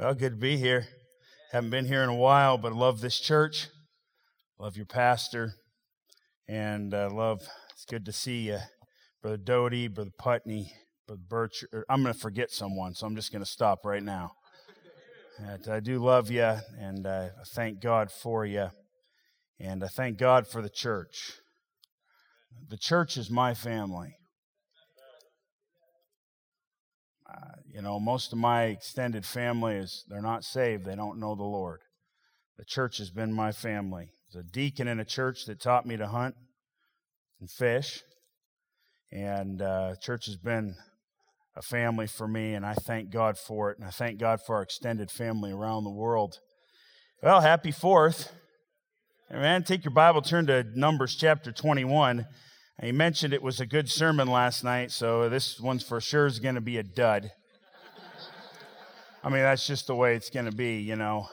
Well, good to be here. Haven't been here in a while, but love this church. Love your pastor. And uh, love, it's good to see you. Brother Doty, Brother Putney, Brother Birch. Er, I'm going to forget someone, so I'm just going to stop right now. And I do love you, and uh, I thank God for you. And I thank God for the church. The church is my family. Uh, you know, most of my extended family is they're not saved. They don't know the Lord. The church has been my family. There's a deacon in a church that taught me to hunt and fish, and uh, church has been a family for me, and I thank God for it, and I thank God for our extended family around the world. Well, happy Fourth. Amen. Take your Bible, turn to Numbers chapter 21. He mentioned it was a good sermon last night, so this one's for sure is going to be a dud. I mean, that's just the way it's going to be, you know.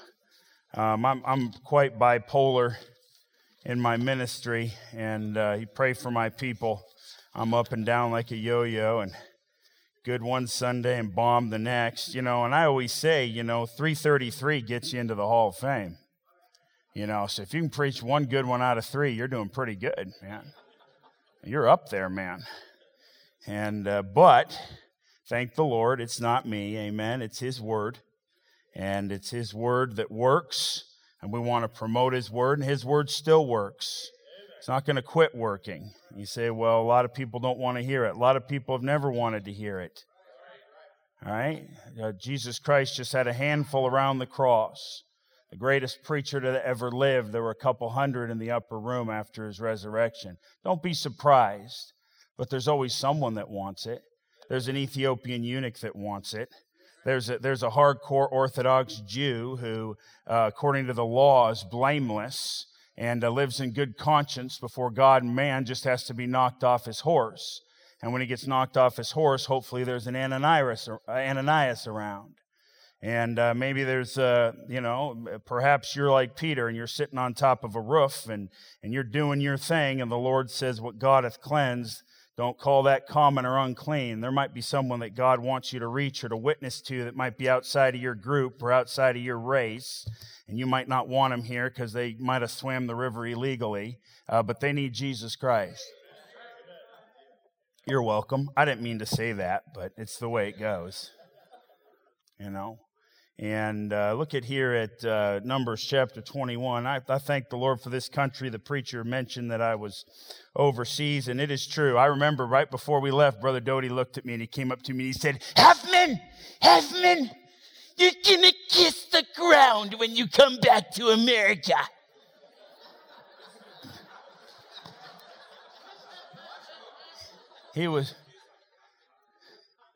Um, I'm, I'm quite bipolar in my ministry, and uh, you pray for my people. I'm up and down like a yo-yo, and good one Sunday and bomb the next, you know. And I always say, you know, 333 gets you into the Hall of Fame, you know. So if you can preach one good one out of three, you're doing pretty good, man you're up there, man. And, uh, but thank the Lord, it's not me. Amen. It's His word. And it's His word that works. And we want to promote His word, and His word still works. It's not going to quit working. You say, well, a lot of people don't want to hear it. A lot of people have never wanted to hear it. All right? Uh, Jesus Christ just had a handful around the cross the greatest preacher to ever live. There were a couple hundred in the upper room after his resurrection. Don't be surprised, but there's always someone that wants it. There's an Ethiopian eunuch that wants it. There's a, there's a hardcore Orthodox Jew who, uh, according to the law, is blameless and uh, lives in good conscience before God and man, just has to be knocked off his horse. And when he gets knocked off his horse, hopefully there's an Ananias, Ananias around. And uh, maybe there's, uh, you know, perhaps you're like Peter and you're sitting on top of a roof and, and you're doing your thing, and the Lord says, What God hath cleansed, don't call that common or unclean. There might be someone that God wants you to reach or to witness to that might be outside of your group or outside of your race. And you might not want them here because they might have swam the river illegally, uh, but they need Jesus Christ. You're welcome. I didn't mean to say that, but it's the way it goes. You know? And uh, look at here at uh, Numbers chapter 21. I, I, thank the Lord for this country. The preacher mentioned that I was overseas, and it is true. I remember right before we left, Brother Doty looked at me and he came up to me and he said, Huffman, Huffman, you're going to kiss the ground when you come back to America. he was,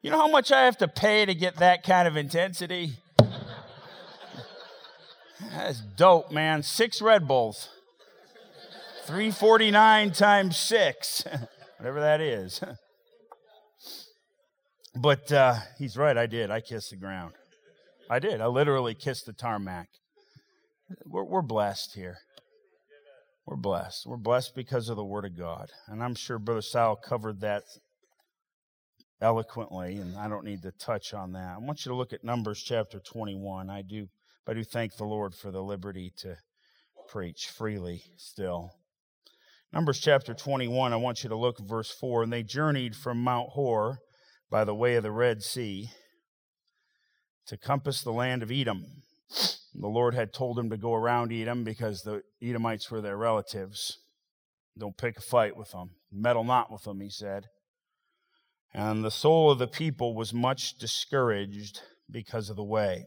you know how much I have to pay to get that kind of intensity? That's dope, man. Six Red Bulls. 349 times six, whatever that is. but uh, he's right, I did. I kissed the ground. I did. I literally kissed the tarmac. We're, we're blessed here. We're blessed. We're blessed because of the Word of God. And I'm sure Brother Sal covered that eloquently, and I don't need to touch on that. I want you to look at Numbers chapter 21. I do but who thank the Lord for the liberty to preach freely still. Numbers chapter 21, I want you to look verse 4. And they journeyed from Mount Hor by the way of the Red Sea to compass the land of Edom. The Lord had told them to go around Edom because the Edomites were their relatives. Don't pick a fight with them, meddle not with them, he said. And the soul of the people was much discouraged because of the way.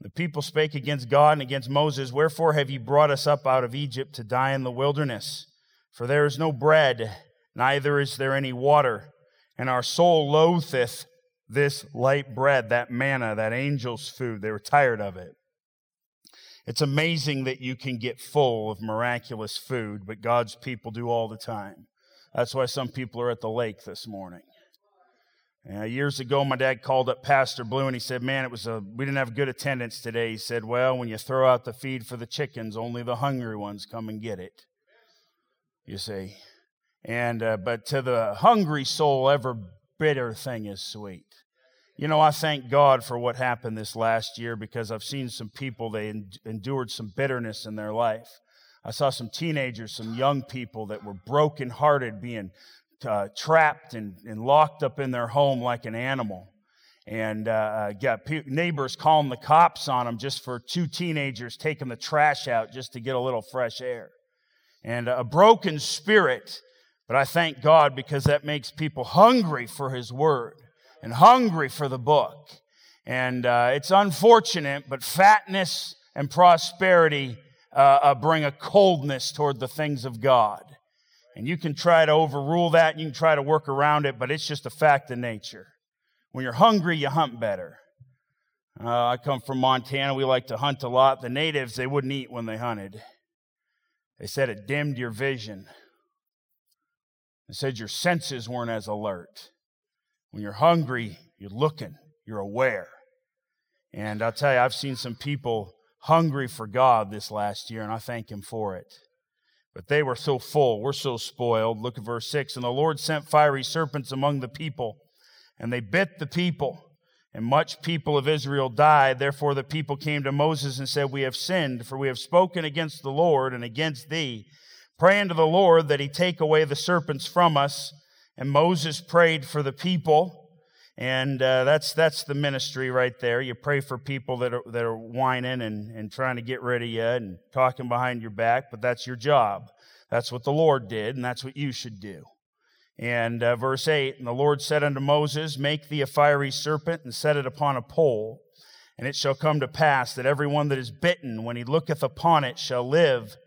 The people spake against God and against Moses, Wherefore have ye brought us up out of Egypt to die in the wilderness? For there is no bread, neither is there any water, and our soul loatheth this light bread, that manna, that angel's food. They were tired of it. It's amazing that you can get full of miraculous food, but God's people do all the time. That's why some people are at the lake this morning. Uh, years ago, my dad called up Pastor Blue and he said, "Man, it was a we didn't have good attendance today." He said, "Well, when you throw out the feed for the chickens, only the hungry ones come and get it." You see, and uh, but to the hungry soul, every bitter thing is sweet. you know, I thank God for what happened this last year because I've seen some people, they endured some bitterness in their life. I saw some teenagers, some young people that were brokenhearted, being uh, trapped and, and locked up in their home like an animal and uh, uh got pe- neighbors calling the cops on them just for two teenagers taking the trash out just to get a little fresh air. And a broken spirit, but I thank God because that makes people hungry for His Word and hungry for the book. And uh, it's unfortunate, but fatness and prosperity uh, uh, bring a coldness toward the things of God. And you can try to overrule that and you can try to work around it, but it's just a fact of nature. When you're hungry, you hunt better. Uh, I come from Montana. We like to hunt a lot. The natives, they wouldn't eat when they hunted. They said it dimmed your vision. They said your senses weren't as alert. When you're hungry, you're looking, you're aware. And I'll tell you, I've seen some people hungry for God this last year, and I thank Him for it. But they were so full, we're so spoiled. Look at verse 6. And the Lord sent fiery serpents among the people and they bit the people, and much people of Israel died. Therefore the people came to Moses and said, We have sinned, for we have spoken against the Lord and against thee. Pray unto the Lord that he take away the serpents from us. And Moses prayed for the people. And uh, that's that's the ministry right there. You pray for people that are that are whining and, and trying to get rid of you and talking behind your back, but that's your job. That's what the Lord did, and that's what you should do. And uh, verse 8 And the Lord said unto Moses, Make thee a fiery serpent and set it upon a pole. And it shall come to pass that every one that is bitten, when he looketh upon it, shall live.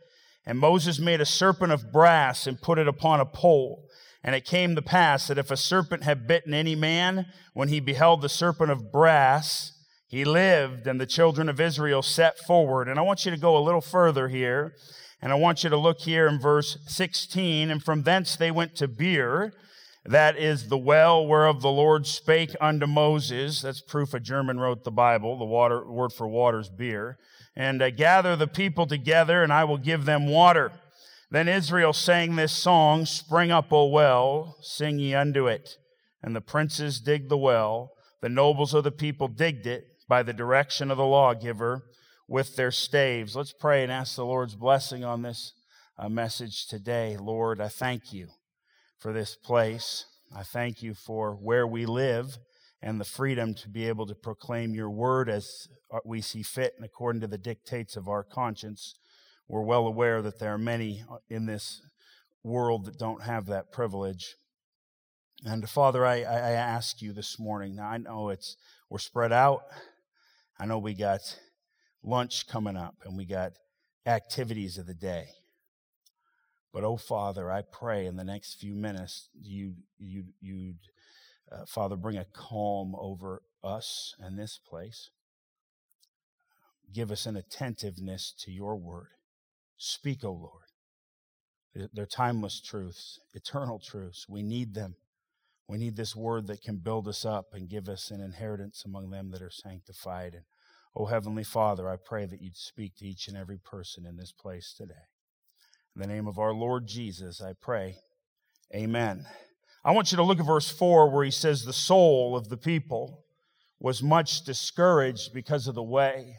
And Moses made a serpent of brass and put it upon a pole. And it came to pass that if a serpent had bitten any man, when he beheld the serpent of brass, he lived, and the children of Israel set forward. And I want you to go a little further here and I want you to look here in verse 16. And from thence they went to Beer. That is the well whereof the Lord spake unto Moses. That's proof a German wrote the Bible. The water, word for water is beer. And uh, gather the people together, and I will give them water. Then Israel sang this song, Spring up, O well, sing ye unto it. And the princes digged the well. The nobles of the people digged it by the direction of the lawgiver with their staves. Let's pray and ask the Lord's blessing on this uh, message today. Lord, I thank you for this place. I thank you for where we live and the freedom to be able to proclaim your word as uh, we see fit and according to the dictates of our conscience. We're well aware that there are many uh, in this world that don't have that privilege. And Father, I, I ask you this morning. Now I know it's we're spread out. I know we got lunch coming up and we got activities of the day. But oh Father, I pray in the next few minutes you you you uh, Father bring a calm over us and this place. Give us an attentiveness to your word. Speak, O Lord. They're timeless truths, eternal truths. We need them. We need this word that can build us up and give us an inheritance among them that are sanctified. And Oh, Heavenly Father, I pray that you'd speak to each and every person in this place today. In the name of our Lord Jesus, I pray. Amen. I want you to look at verse 4 where he says, The soul of the people was much discouraged because of the way,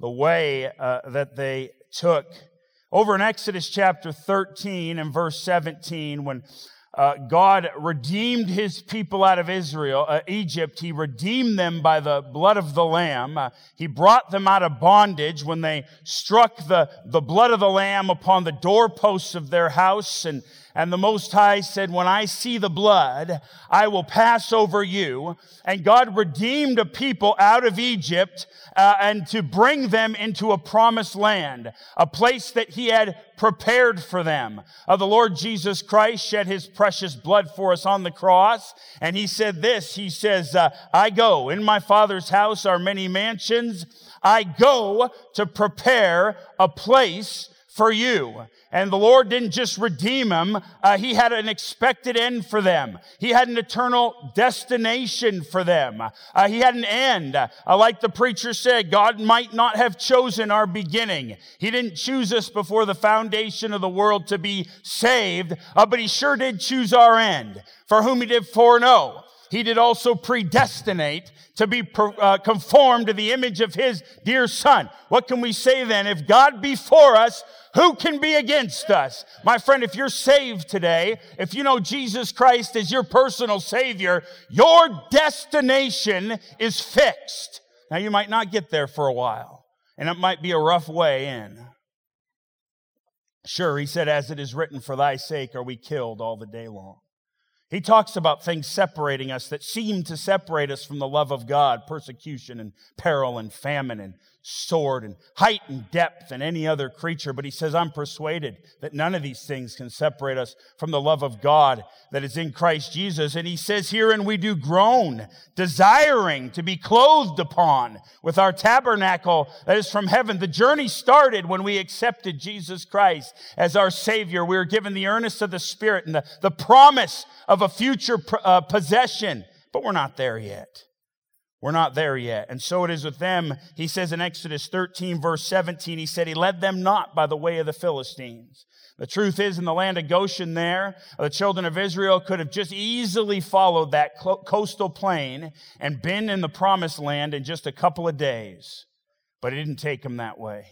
the way uh, that they took. Over in Exodus chapter 13 and verse 17, when uh, God redeemed his people out of Israel, uh, Egypt. He redeemed them by the blood of the Lamb. Uh, he brought them out of bondage when they struck the, the blood of the Lamb upon the doorposts of their house and and the Most High said, When I see the blood, I will pass over you. And God redeemed a people out of Egypt uh, and to bring them into a promised land, a place that He had prepared for them. Uh, the Lord Jesus Christ shed His precious blood for us on the cross. And He said this He says, uh, I go. In my Father's house are many mansions. I go to prepare a place for you. And the Lord didn't just redeem them, uh, He had an expected end for them. He had an eternal destination for them. Uh, he had an end. Uh, like the preacher said, God might not have chosen our beginning. He didn't choose us before the foundation of the world to be saved, uh, but He sure did choose our end, for whom He did foreknow he did also predestinate to be uh, conformed to the image of his dear son. What can we say then? If God be for us, who can be against us? My friend, if you're saved today, if you know Jesus Christ as your personal savior, your destination is fixed. Now you might not get there for a while, and it might be a rough way in. Sure, he said, as it is written, for thy sake are we killed all the day long. He talks about things separating us that seem to separate us from the love of God persecution and peril and famine and sword and height and depth and any other creature. But he says, I'm persuaded that none of these things can separate us from the love of God that is in Christ Jesus. And he says, Herein we do groan, desiring to be clothed upon with our tabernacle that is from heaven. The journey started when we accepted Jesus Christ as our Savior. We were given the earnest of the Spirit and the, the promise of a future uh, possession, but we're not there yet. We're not there yet. And so it is with them. He says in Exodus 13, verse 17, he said, He led them not by the way of the Philistines. The truth is, in the land of Goshen, there, the children of Israel could have just easily followed that coastal plain and been in the promised land in just a couple of days. But it didn't take them that way.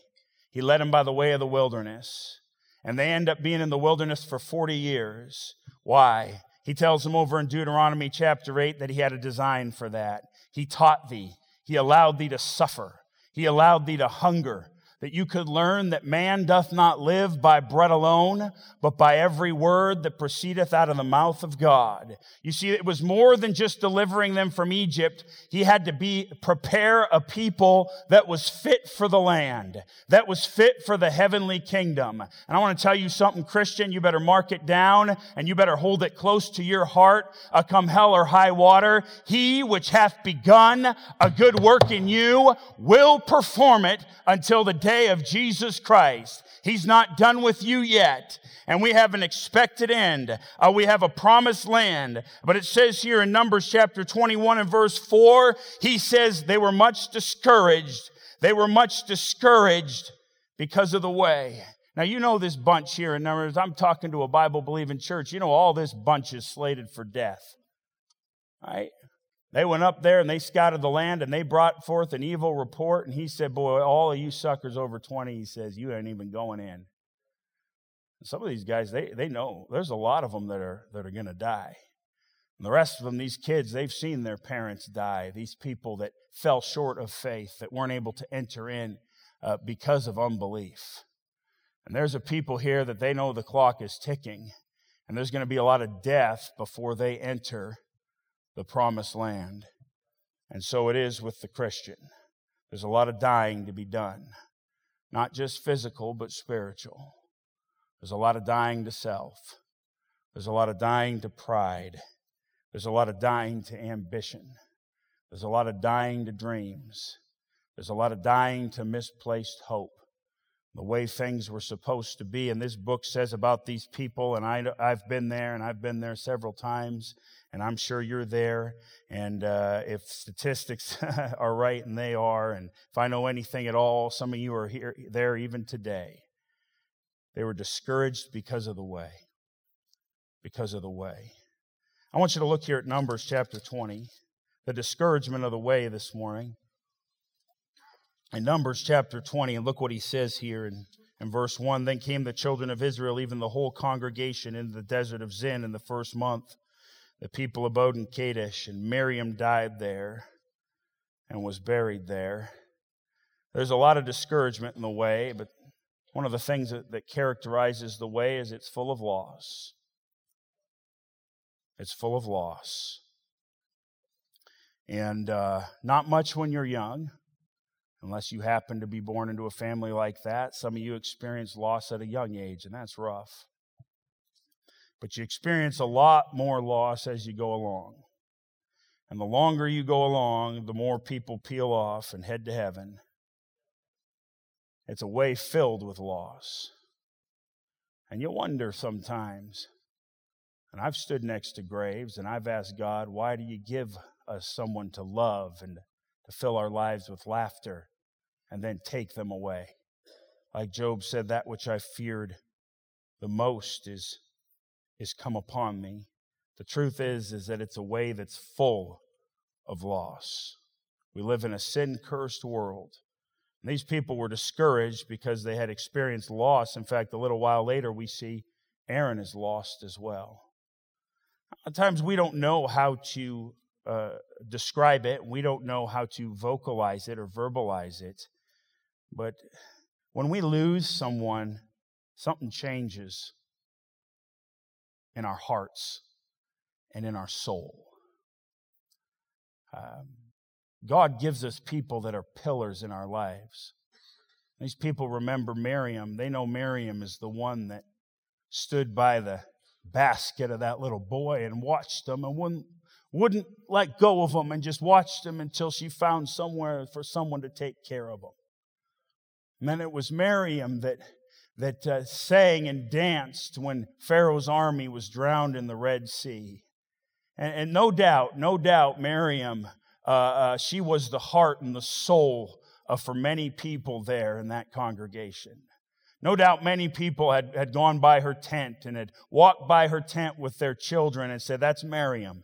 He led them by the way of the wilderness. And they end up being in the wilderness for 40 years. Why? He tells them over in Deuteronomy chapter 8 that he had a design for that. He taught thee. He allowed thee to suffer. He allowed thee to hunger that you could learn that man doth not live by bread alone, but by every word that proceedeth out of the mouth of God. You see, it was more than just delivering them from Egypt. He had to be, prepare a people that was fit for the land, that was fit for the heavenly kingdom. And I want to tell you something, Christian, you better mark it down and you better hold it close to your heart, uh, come hell or high water. He which hath begun a good work in you will perform it until the day of Jesus Christ. He's not done with you yet. And we have an expected end. Uh, we have a promised land. But it says here in Numbers chapter 21 and verse 4, he says they were much discouraged. They were much discouraged because of the way. Now, you know this bunch here in Numbers. I'm talking to a Bible believing church. You know, all this bunch is slated for death. Right? They went up there and they scouted the land and they brought forth an evil report. And he said, Boy, all of you suckers over 20, he says, you ain't even going in. some of these guys, they, they know there's a lot of them that are, that are going to die. And the rest of them, these kids, they've seen their parents die. These people that fell short of faith, that weren't able to enter in uh, because of unbelief. And there's a people here that they know the clock is ticking. And there's going to be a lot of death before they enter the promised land. And so it is with the Christian. There's a lot of dying to be done, not just physical, but spiritual. There's a lot of dying to self. There's a lot of dying to pride. There's a lot of dying to ambition. There's a lot of dying to dreams. There's a lot of dying to misplaced hope. The way things were supposed to be. And this book says about these people, and I, I've been there, and I've been there several times and I'm sure you're there. And uh, if statistics are right, and they are, and if I know anything at all, some of you are here, there even today. They were discouraged because of the way. Because of the way. I want you to look here at Numbers chapter 20, the discouragement of the way this morning. In Numbers chapter 20, and look what he says here in, in verse 1 Then came the children of Israel, even the whole congregation, into the desert of Zin in the first month the people abode in Kadesh, and Miriam died there and was buried there. There's a lot of discouragement in the way, but one of the things that, that characterizes the way is it's full of loss. It's full of loss. And uh, not much when you're young, unless you happen to be born into a family like that. Some of you experience loss at a young age, and that's rough. But you experience a lot more loss as you go along. And the longer you go along, the more people peel off and head to heaven. It's a way filled with loss. And you wonder sometimes, and I've stood next to graves and I've asked God, why do you give us someone to love and to fill our lives with laughter and then take them away? Like Job said, that which I feared the most is is come upon me. The truth is, is that it's a way that's full of loss. We live in a sin cursed world. And these people were discouraged because they had experienced loss. In fact, a little while later, we see Aaron is lost as well. At times, we don't know how to uh, describe it, we don't know how to vocalize it or verbalize it. But when we lose someone, something changes in our hearts and in our soul. Um, God gives us people that are pillars in our lives. These people remember Miriam. They know Miriam is the one that stood by the basket of that little boy and watched them and wouldn't, wouldn't let go of them and just watched them until she found somewhere for someone to take care of them. And then it was Miriam that, that uh, sang and danced when Pharaoh's army was drowned in the Red Sea. And, and no doubt, no doubt, Miriam, uh, uh, she was the heart and the soul for many people there in that congregation. No doubt many people had, had gone by her tent and had walked by her tent with their children and said, That's Miriam.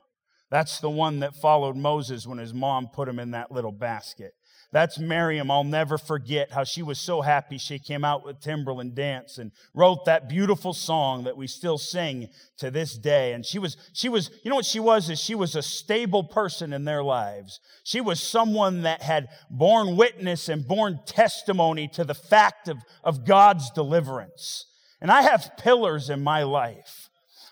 That's the one that followed Moses when his mom put him in that little basket. That's Miriam. I'll never forget how she was so happy she came out with timbrel and dance and wrote that beautiful song that we still sing to this day. And she was, she was, you know what she was? Is she was a stable person in their lives. She was someone that had borne witness and borne testimony to the fact of, of God's deliverance. And I have pillars in my life.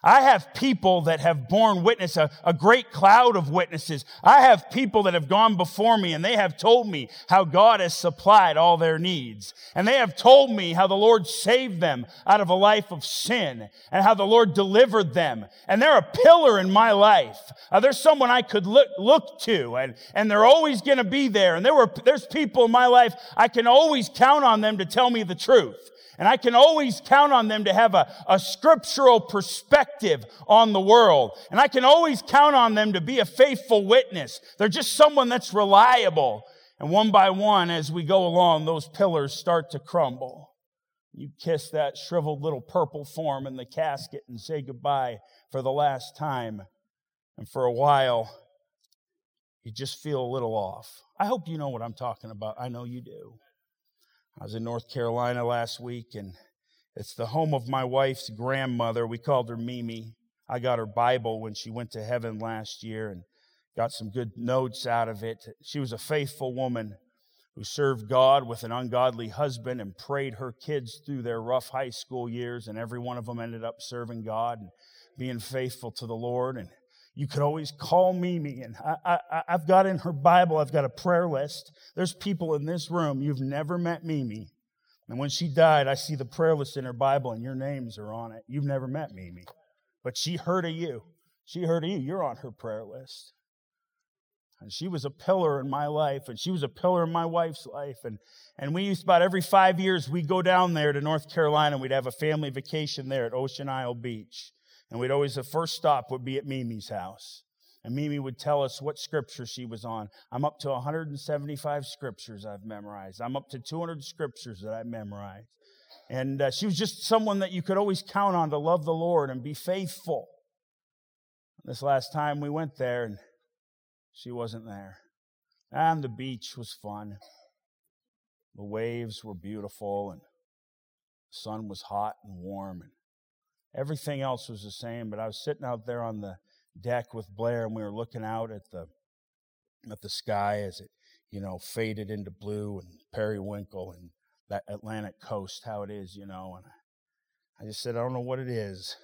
I have people that have borne witness, a, a, great cloud of witnesses. I have people that have gone before me and they have told me how God has supplied all their needs. And they have told me how the Lord saved them out of a life of sin and how the Lord delivered them. And they're a pillar in my life. Uh, there's someone I could look, look to and, and they're always going to be there. And there were, there's people in my life I can always count on them to tell me the truth. And I can always count on them to have a, a scriptural perspective on the world. And I can always count on them to be a faithful witness. They're just someone that's reliable. And one by one, as we go along, those pillars start to crumble. You kiss that shriveled little purple form in the casket and say goodbye for the last time. And for a while, you just feel a little off. I hope you know what I'm talking about. I know you do. I was in North Carolina last week, and it's the home of my wife's grandmother. We called her Mimi. I got her Bible when she went to heaven last year and got some good notes out of it. She was a faithful woman who served God with an ungodly husband and prayed her kids through their rough high school years, and every one of them ended up serving God and being faithful to the Lord. And you could always call Mimi. And I, I, I've got in her Bible, I've got a prayer list. There's people in this room, you've never met Mimi. And when she died, I see the prayer list in her Bible and your names are on it. You've never met Mimi. But she heard of you. She heard of you. You're on her prayer list. And she was a pillar in my life, and she was a pillar in my wife's life. And, and we used about every five years, we'd go down there to North Carolina, and we'd have a family vacation there at Ocean Isle Beach. And we'd always, the first stop would be at Mimi's house. And Mimi would tell us what scripture she was on. I'm up to 175 scriptures I've memorized. I'm up to 200 scriptures that I've memorized. And uh, she was just someone that you could always count on to love the Lord and be faithful. This last time we went there, and she wasn't there. And the beach was fun. The waves were beautiful, and the sun was hot and warm. And Everything else was the same, but I was sitting out there on the deck with Blair and we were looking out at the at the sky as it, you know, faded into blue and periwinkle and that Atlantic coast, how it is, you know. And I just said, I don't know what it is.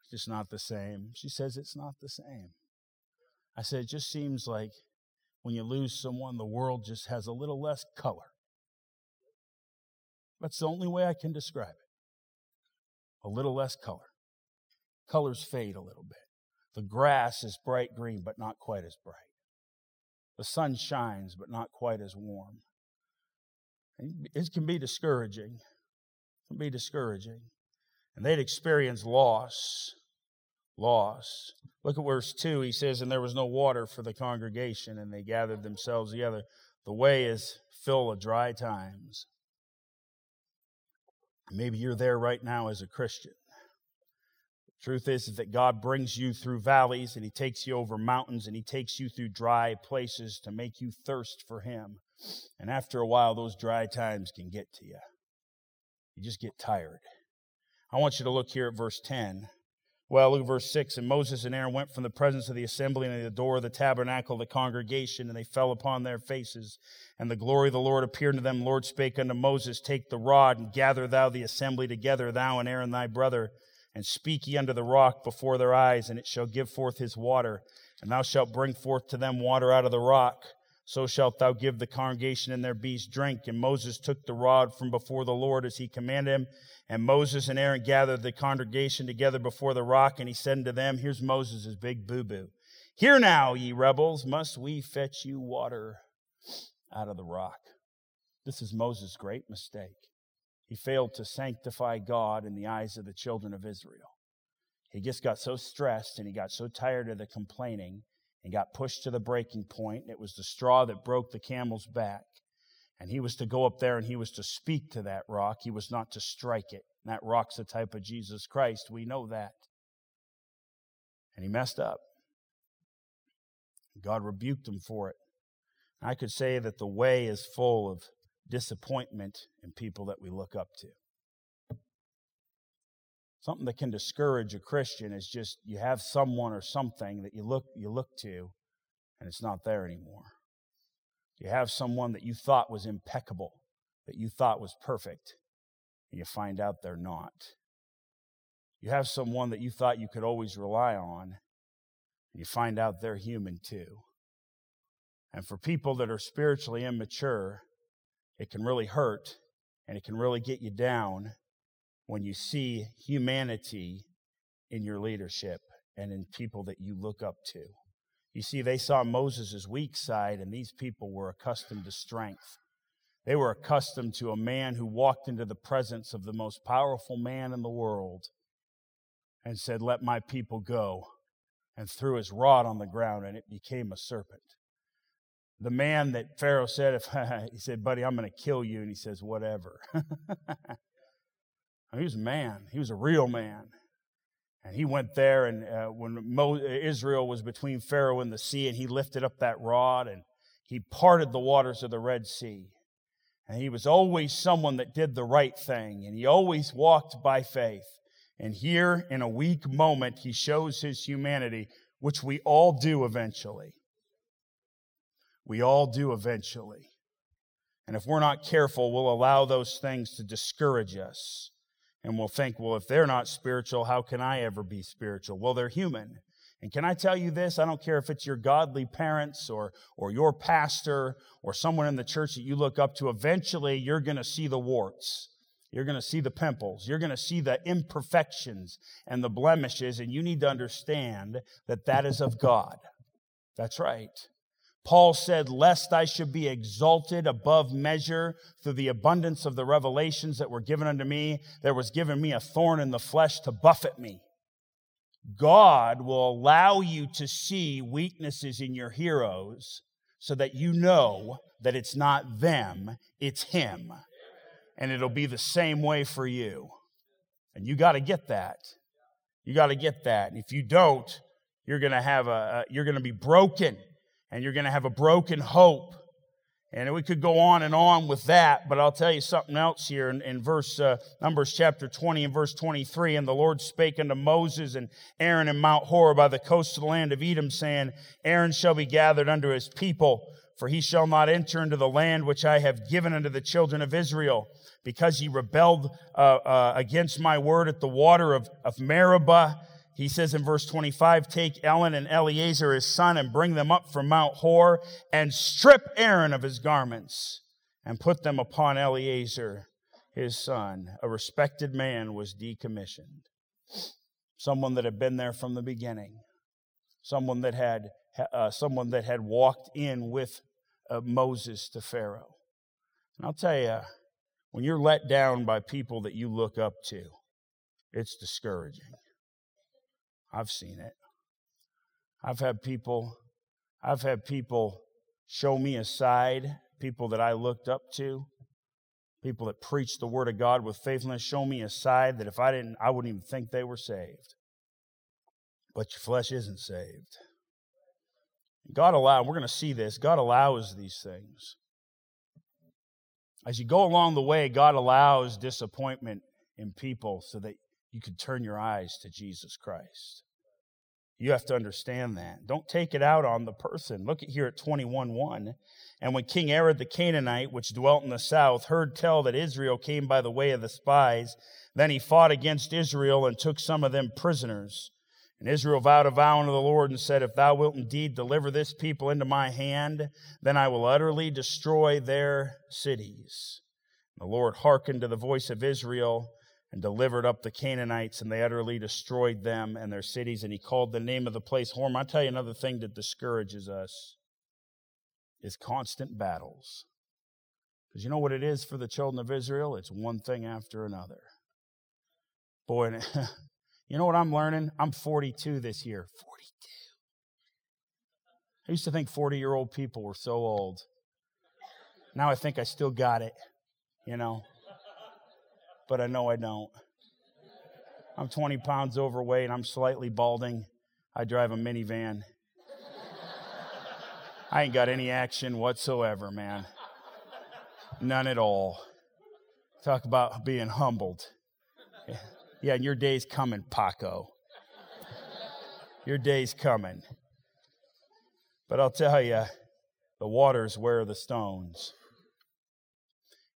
It's just not the same. She says it's not the same. I said, it just seems like when you lose someone, the world just has a little less color. That's the only way I can describe it a little less color. Colors fade a little bit. The grass is bright green, but not quite as bright. The sun shines, but not quite as warm. It can be discouraging. It can be discouraging. And they'd experience loss. Loss. Look at verse 2. He says, And there was no water for the congregation, and they gathered themselves together. The way is full of dry times. Maybe you're there right now as a Christian. The Truth is, is that God brings you through valleys and He takes you over mountains and He takes you through dry places to make you thirst for Him. And after a while, those dry times can get to you. You just get tired. I want you to look here at verse 10. Well, look at verse 6. And Moses and Aaron went from the presence of the assembly and the door of the tabernacle of the congregation, and they fell upon their faces. And the glory of the Lord appeared unto them. Lord spake unto Moses, Take the rod and gather thou the assembly together, thou and Aaron thy brother and speak ye unto the rock before their eyes, and it shall give forth his water. And thou shalt bring forth to them water out of the rock. So shalt thou give the congregation and their beasts drink. And Moses took the rod from before the Lord as he commanded him. And Moses and Aaron gathered the congregation together before the rock. And he said unto them, Here's Moses' big boo boo. Hear now, ye rebels, must we fetch you water out of the rock? This is Moses' great mistake. He failed to sanctify God in the eyes of the children of Israel. He just got so stressed and he got so tired of the complaining and got pushed to the breaking point. It was the straw that broke the camel's back. And he was to go up there and he was to speak to that rock. He was not to strike it. And that rock's the type of Jesus Christ. We know that. And he messed up. God rebuked him for it. I could say that the way is full of disappointment in people that we look up to. Something that can discourage a Christian is just you have someone or something that you look you look to and it's not there anymore. You have someone that you thought was impeccable, that you thought was perfect, and you find out they're not. You have someone that you thought you could always rely on, and you find out they're human too. And for people that are spiritually immature, it can really hurt and it can really get you down when you see humanity in your leadership and in people that you look up to. You see, they saw Moses' weak side, and these people were accustomed to strength. They were accustomed to a man who walked into the presence of the most powerful man in the world and said, Let my people go, and threw his rod on the ground, and it became a serpent the man that Pharaoh said, if he said, buddy, I'm going to kill you. And he says, whatever. he was a man. He was a real man. And he went there, and uh, when Mo- Israel was between Pharaoh and the sea, and he lifted up that rod and he parted the waters of the Red Sea. And he was always someone that did the right thing, and he always walked by faith. And here, in a weak moment, he shows his humanity, which we all do eventually. We all do eventually. And if we're not careful, we'll allow those things to discourage us. And we'll think, well, if they're not spiritual, how can I ever be spiritual? Well, they're human. And can I tell you this? I don't care if it's your godly parents or, or your pastor or someone in the church that you look up to. Eventually, you're going to see the warts. You're going to see the pimples. You're going to see the imperfections and the blemishes. And you need to understand that that is of God. That's right. Paul said, Lest I should be exalted above measure through the abundance of the revelations that were given unto me, there was given me a thorn in the flesh to buffet me. God will allow you to see weaknesses in your heroes so that you know that it's not them, it's Him. And it'll be the same way for you. And you got to get that. You got to get that. And if you don't, you're going to have a, a you're going to be broken and you're going to have a broken hope. And we could go on and on with that, but I'll tell you something else here in, in verse uh, Numbers chapter 20 and verse 23. And the Lord spake unto Moses and Aaron in Mount Hor by the coast of the land of Edom, saying, Aaron shall be gathered unto his people, for he shall not enter into the land which I have given unto the children of Israel, because he rebelled uh, uh, against my word at the water of, of Meribah he says in verse 25, take Aaron and Eleazar his son and bring them up from Mount Hor and strip Aaron of his garments and put them upon Eleazar his son. A respected man was decommissioned. Someone that had been there from the beginning. Someone that had, uh, someone that had walked in with uh, Moses to Pharaoh. And I'll tell you, when you're let down by people that you look up to, it's discouraging. I've seen it. I've had people, I've had people show me a side, people that I looked up to, people that preached the word of God with faithfulness, show me a side that if I didn't, I wouldn't even think they were saved. but your flesh isn't saved. God allows, we're going to see this, God allows these things. As you go along the way, God allows disappointment in people so that you can turn your eyes to Jesus Christ. You have to understand that. Don't take it out on the person. Look at here at 21 1. And when King Arad the Canaanite, which dwelt in the south, heard tell that Israel came by the way of the spies, then he fought against Israel and took some of them prisoners. And Israel vowed a vow unto the Lord and said, If thou wilt indeed deliver this people into my hand, then I will utterly destroy their cities. The Lord hearkened to the voice of Israel and delivered up the Canaanites, and they utterly destroyed them and their cities. And he called the name of the place Hormah. I'll tell you another thing that discourages us is constant battles. Because you know what it is for the children of Israel? It's one thing after another. Boy, you know what I'm learning? I'm 42 this year. 42. I used to think 40 year old people were so old. Now I think I still got it, you know, but I know I don't. I'm 20 pounds overweight. I'm slightly balding. I drive a minivan. I ain't got any action whatsoever, man. None at all. Talk about being humbled. Yeah, and your day's coming, Paco. Your day's coming. But I'll tell you, the waters wear the stones.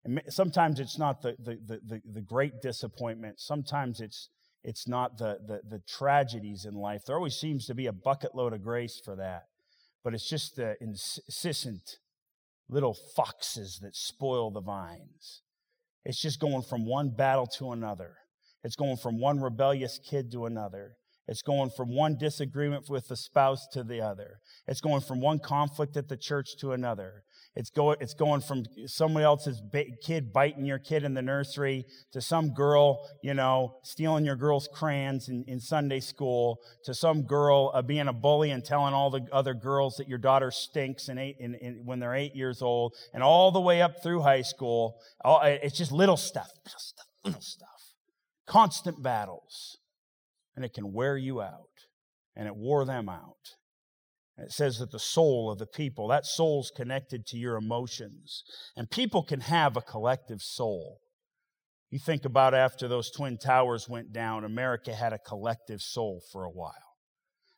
And sometimes it's not the, the, the, the, great disappointment. Sometimes it's, it's not the, the, the tragedies in life. There always seems to be a bucket load of grace for that but it's just the insistent little foxes that spoil the vines. It's just going from one battle to another. It's going from one rebellious kid to another. It's going from one disagreement with the spouse to the other. It's going from one conflict at the church to another. It's going, it's going from somebody else's kid biting your kid in the nursery to some girl, you know, stealing your girl's crayons in, in Sunday school to some girl uh, being a bully and telling all the other girls that your daughter stinks in eight, in, in, when they're eight years old and all the way up through high school. All, it's just little stuff, little stuff, little stuff. Constant battles. And it can wear you out. And it wore them out. It says that the soul of the people, that soul's connected to your emotions. And people can have a collective soul. You think about after those Twin Towers went down, America had a collective soul for a while.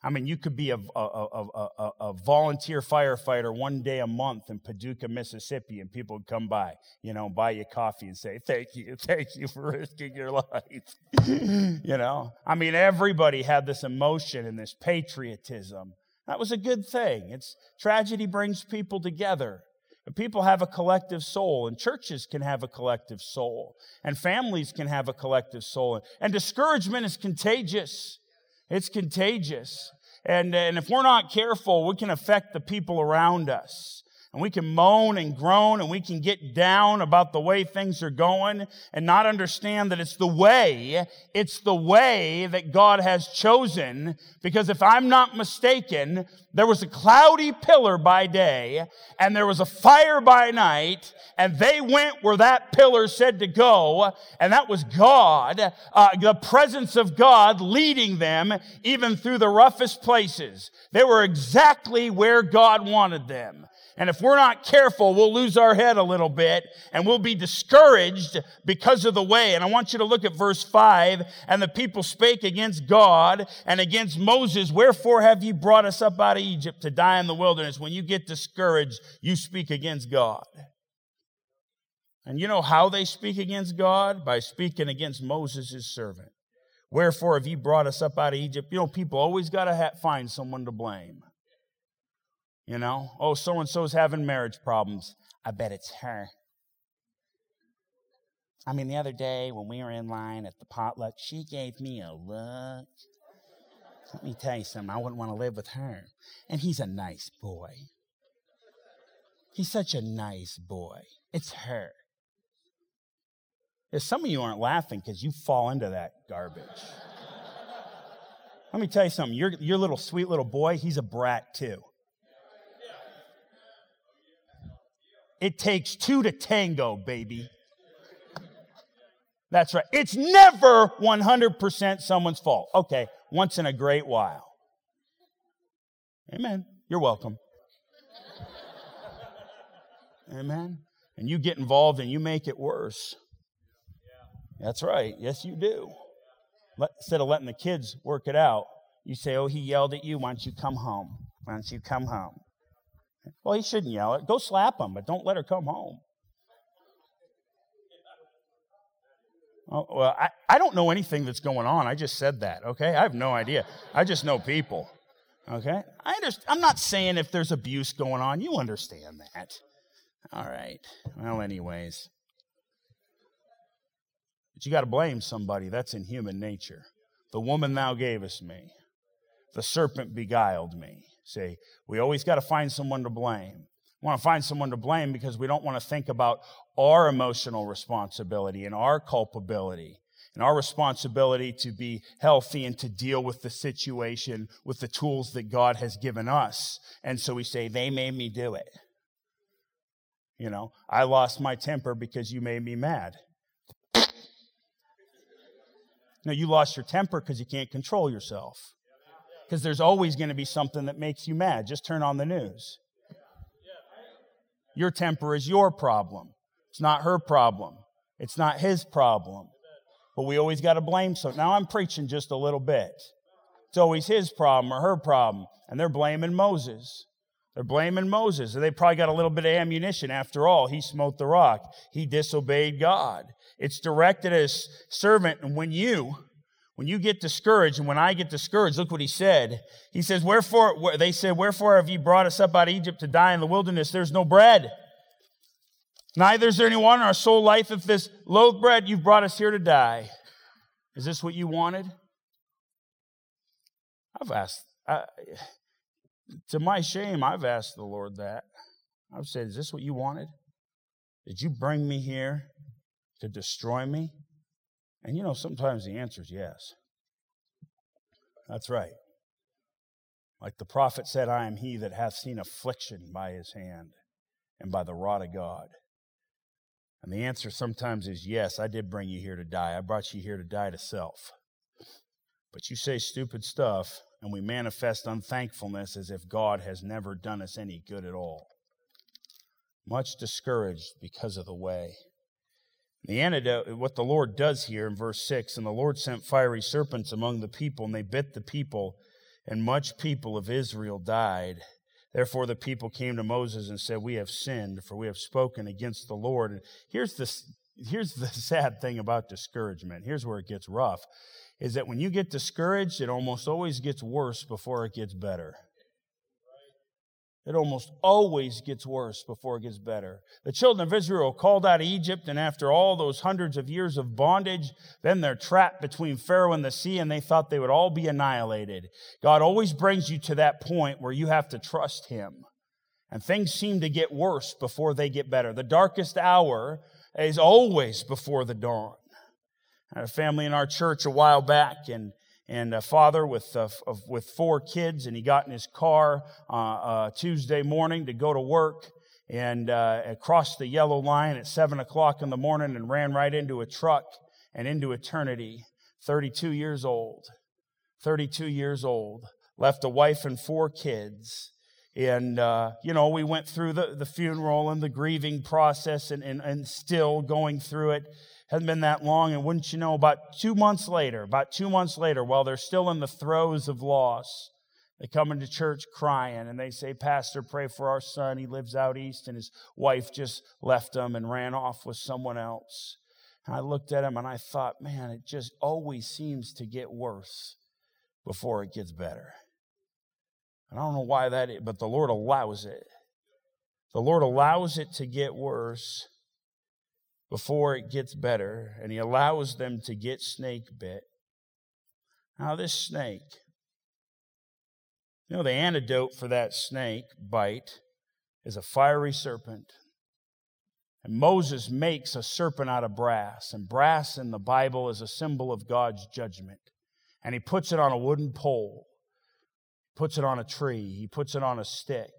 I mean, you could be a, a, a, a, volunteer firefighter one day a month in Paducah, Mississippi, and people would come by, you know, buy you coffee and say, Thank you, thank you for risking your life. you know, I mean, everybody had this emotion and this patriotism that was a good thing. It's tragedy brings people together. People have a collective soul, and churches can have a collective soul, and families can have a collective soul. And discouragement is contagious. It's contagious. And, and if we're not careful, we can affect the people around us and we can moan and groan and we can get down about the way things are going and not understand that it's the way, it's the way that God has chosen. Because if I'm not mistaken, there was a cloudy pillar by day and there was a fire by night and they went where that pillar said to go and that was God, uh, the presence of God leading them even through the roughest places. They were exactly where God wanted them. And if we're not careful, we'll lose our head a little bit and we'll be discouraged because of the way. And I want you to look at verse 5. And the people spake against God and against Moses. Wherefore have you brought us up out of Egypt to die in the wilderness? When you get discouraged, you speak against God. And you know how they speak against God? By speaking against Moses, his servant. Wherefore have you brought us up out of Egypt? You know, people always got to ha- find someone to blame. You know, oh, so and so's having marriage problems. I bet it's her. I mean, the other day when we were in line at the potluck, she gave me a look. Let me tell you something, I wouldn't want to live with her. And he's a nice boy. He's such a nice boy. It's her. If some of you aren't laughing because you fall into that garbage. Let me tell you something. Your, your little sweet little boy, he's a brat too. It takes two to tango, baby. That's right. It's never 100% someone's fault. Okay, once in a great while. Amen. You're welcome. Amen. And you get involved and you make it worse. That's right. Yes, you do. Let, instead of letting the kids work it out, you say, Oh, he yelled at you. Why don't you come home? Why don't you come home? Well, he shouldn't yell it. Go slap him, but don't let her come home. Oh, well, I, I don't know anything that's going on. I just said that, okay? I have no idea. I just know people, okay? I understand. I'm not saying if there's abuse going on. You understand that. All right. Well, anyways. But you got to blame somebody. That's in human nature. The woman thou gavest me, the serpent beguiled me. See, we always got to find someone to blame. We want to find someone to blame because we don't want to think about our emotional responsibility and our culpability and our responsibility to be healthy and to deal with the situation with the tools that God has given us. And so we say, they made me do it. You know, I lost my temper because you made me mad. No, you lost your temper because you can't control yourself. Because there's always going to be something that makes you mad. Just turn on the news. Your temper is your problem. It's not her problem. It's not his problem. But we always got to blame so. Now I'm preaching just a little bit. It's always his problem or her problem. And they're blaming Moses. They're blaming Moses. They probably got a little bit of ammunition. After all, he smote the rock. He disobeyed God. It's directed his servant. And when you, when you get discouraged, and when I get discouraged, look what he said. He says, Wherefore, they said, Wherefore have you brought us up out of Egypt to die in the wilderness? There's no bread. Neither is there any water in our soul life. If this loaf bread, you've brought us here to die. Is this what you wanted? I've asked, I, to my shame, I've asked the Lord that. I've said, Is this what you wanted? Did you bring me here to destroy me? And you know, sometimes the answer is yes. That's right. Like the prophet said, I am he that hath seen affliction by his hand and by the rod of God. And the answer sometimes is yes, I did bring you here to die. I brought you here to die to self. But you say stupid stuff, and we manifest unthankfulness as if God has never done us any good at all. Much discouraged because of the way. The antidote, what the Lord does here in verse 6 and the Lord sent fiery serpents among the people, and they bit the people, and much people of Israel died. Therefore, the people came to Moses and said, We have sinned, for we have spoken against the Lord. And here's, this, here's the sad thing about discouragement. Here's where it gets rough is that when you get discouraged, it almost always gets worse before it gets better. It almost always gets worse before it gets better. The children of Israel called out of Egypt, and after all those hundreds of years of bondage, then they're trapped between Pharaoh and the sea, and they thought they would all be annihilated. God always brings you to that point where you have to trust Him. And things seem to get worse before they get better. The darkest hour is always before the dawn. I had a family in our church a while back, and and a father with, uh, with four kids, and he got in his car uh, uh, Tuesday morning to go to work and uh, crossed the yellow line at 7 o'clock in the morning and ran right into a truck and into eternity. 32 years old. 32 years old. Left a wife and four kids. And, uh, you know, we went through the, the funeral and the grieving process and, and, and still going through it hadn't been that long. And wouldn't you know, about two months later, about two months later, while they're still in the throes of loss, they come into church crying and they say, Pastor, pray for our son. He lives out east and his wife just left him and ran off with someone else. And I looked at him and I thought, man, it just always seems to get worse before it gets better. And I don't know why that is, but the Lord allows it. The Lord allows it to get worse before it gets better, and he allows them to get snake bit. Now, this snake, you know, the antidote for that snake bite is a fiery serpent. And Moses makes a serpent out of brass, and brass in the Bible is a symbol of God's judgment. And he puts it on a wooden pole, puts it on a tree, he puts it on a stick.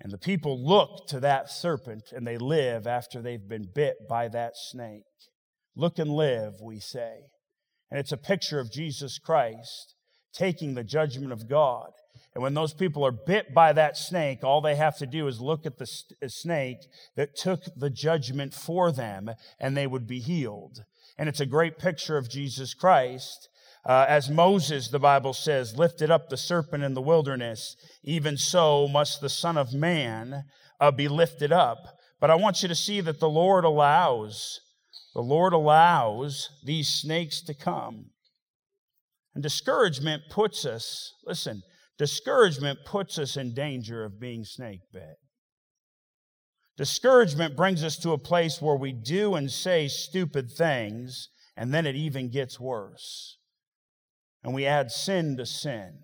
And the people look to that serpent and they live after they've been bit by that snake. Look and live, we say. And it's a picture of Jesus Christ taking the judgment of God. And when those people are bit by that snake, all they have to do is look at the uh, snake that took the judgment for them and they would be healed. And it's a great picture of Jesus Christ. Uh, as Moses, the Bible says, lifted up the serpent in the wilderness, even so must the Son of Man uh, be lifted up. But I want you to see that the Lord allows, the Lord allows these snakes to come. And discouragement puts us, listen, discouragement puts us in danger of being snake bit. Discouragement brings us to a place where we do and say stupid things, and then it even gets worse. And we add sin to sin.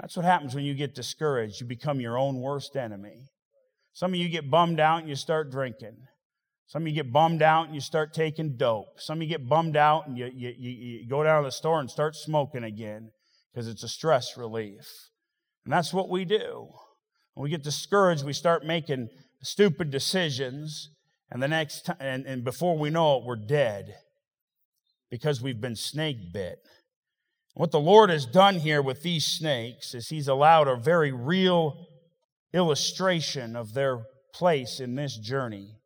That's what happens when you get discouraged. You become your own worst enemy. Some of you get bummed out and you start drinking. Some of you get bummed out and you start taking dope. Some of you get bummed out and you, you, you go down to the store and start smoking again because it's a stress relief. And that's what we do. When we get discouraged, we start making stupid decisions, and the next time, and, and before we know it, we're dead because we've been snake bit. What the Lord has done here with these snakes is He's allowed a very real illustration of their place in this journey.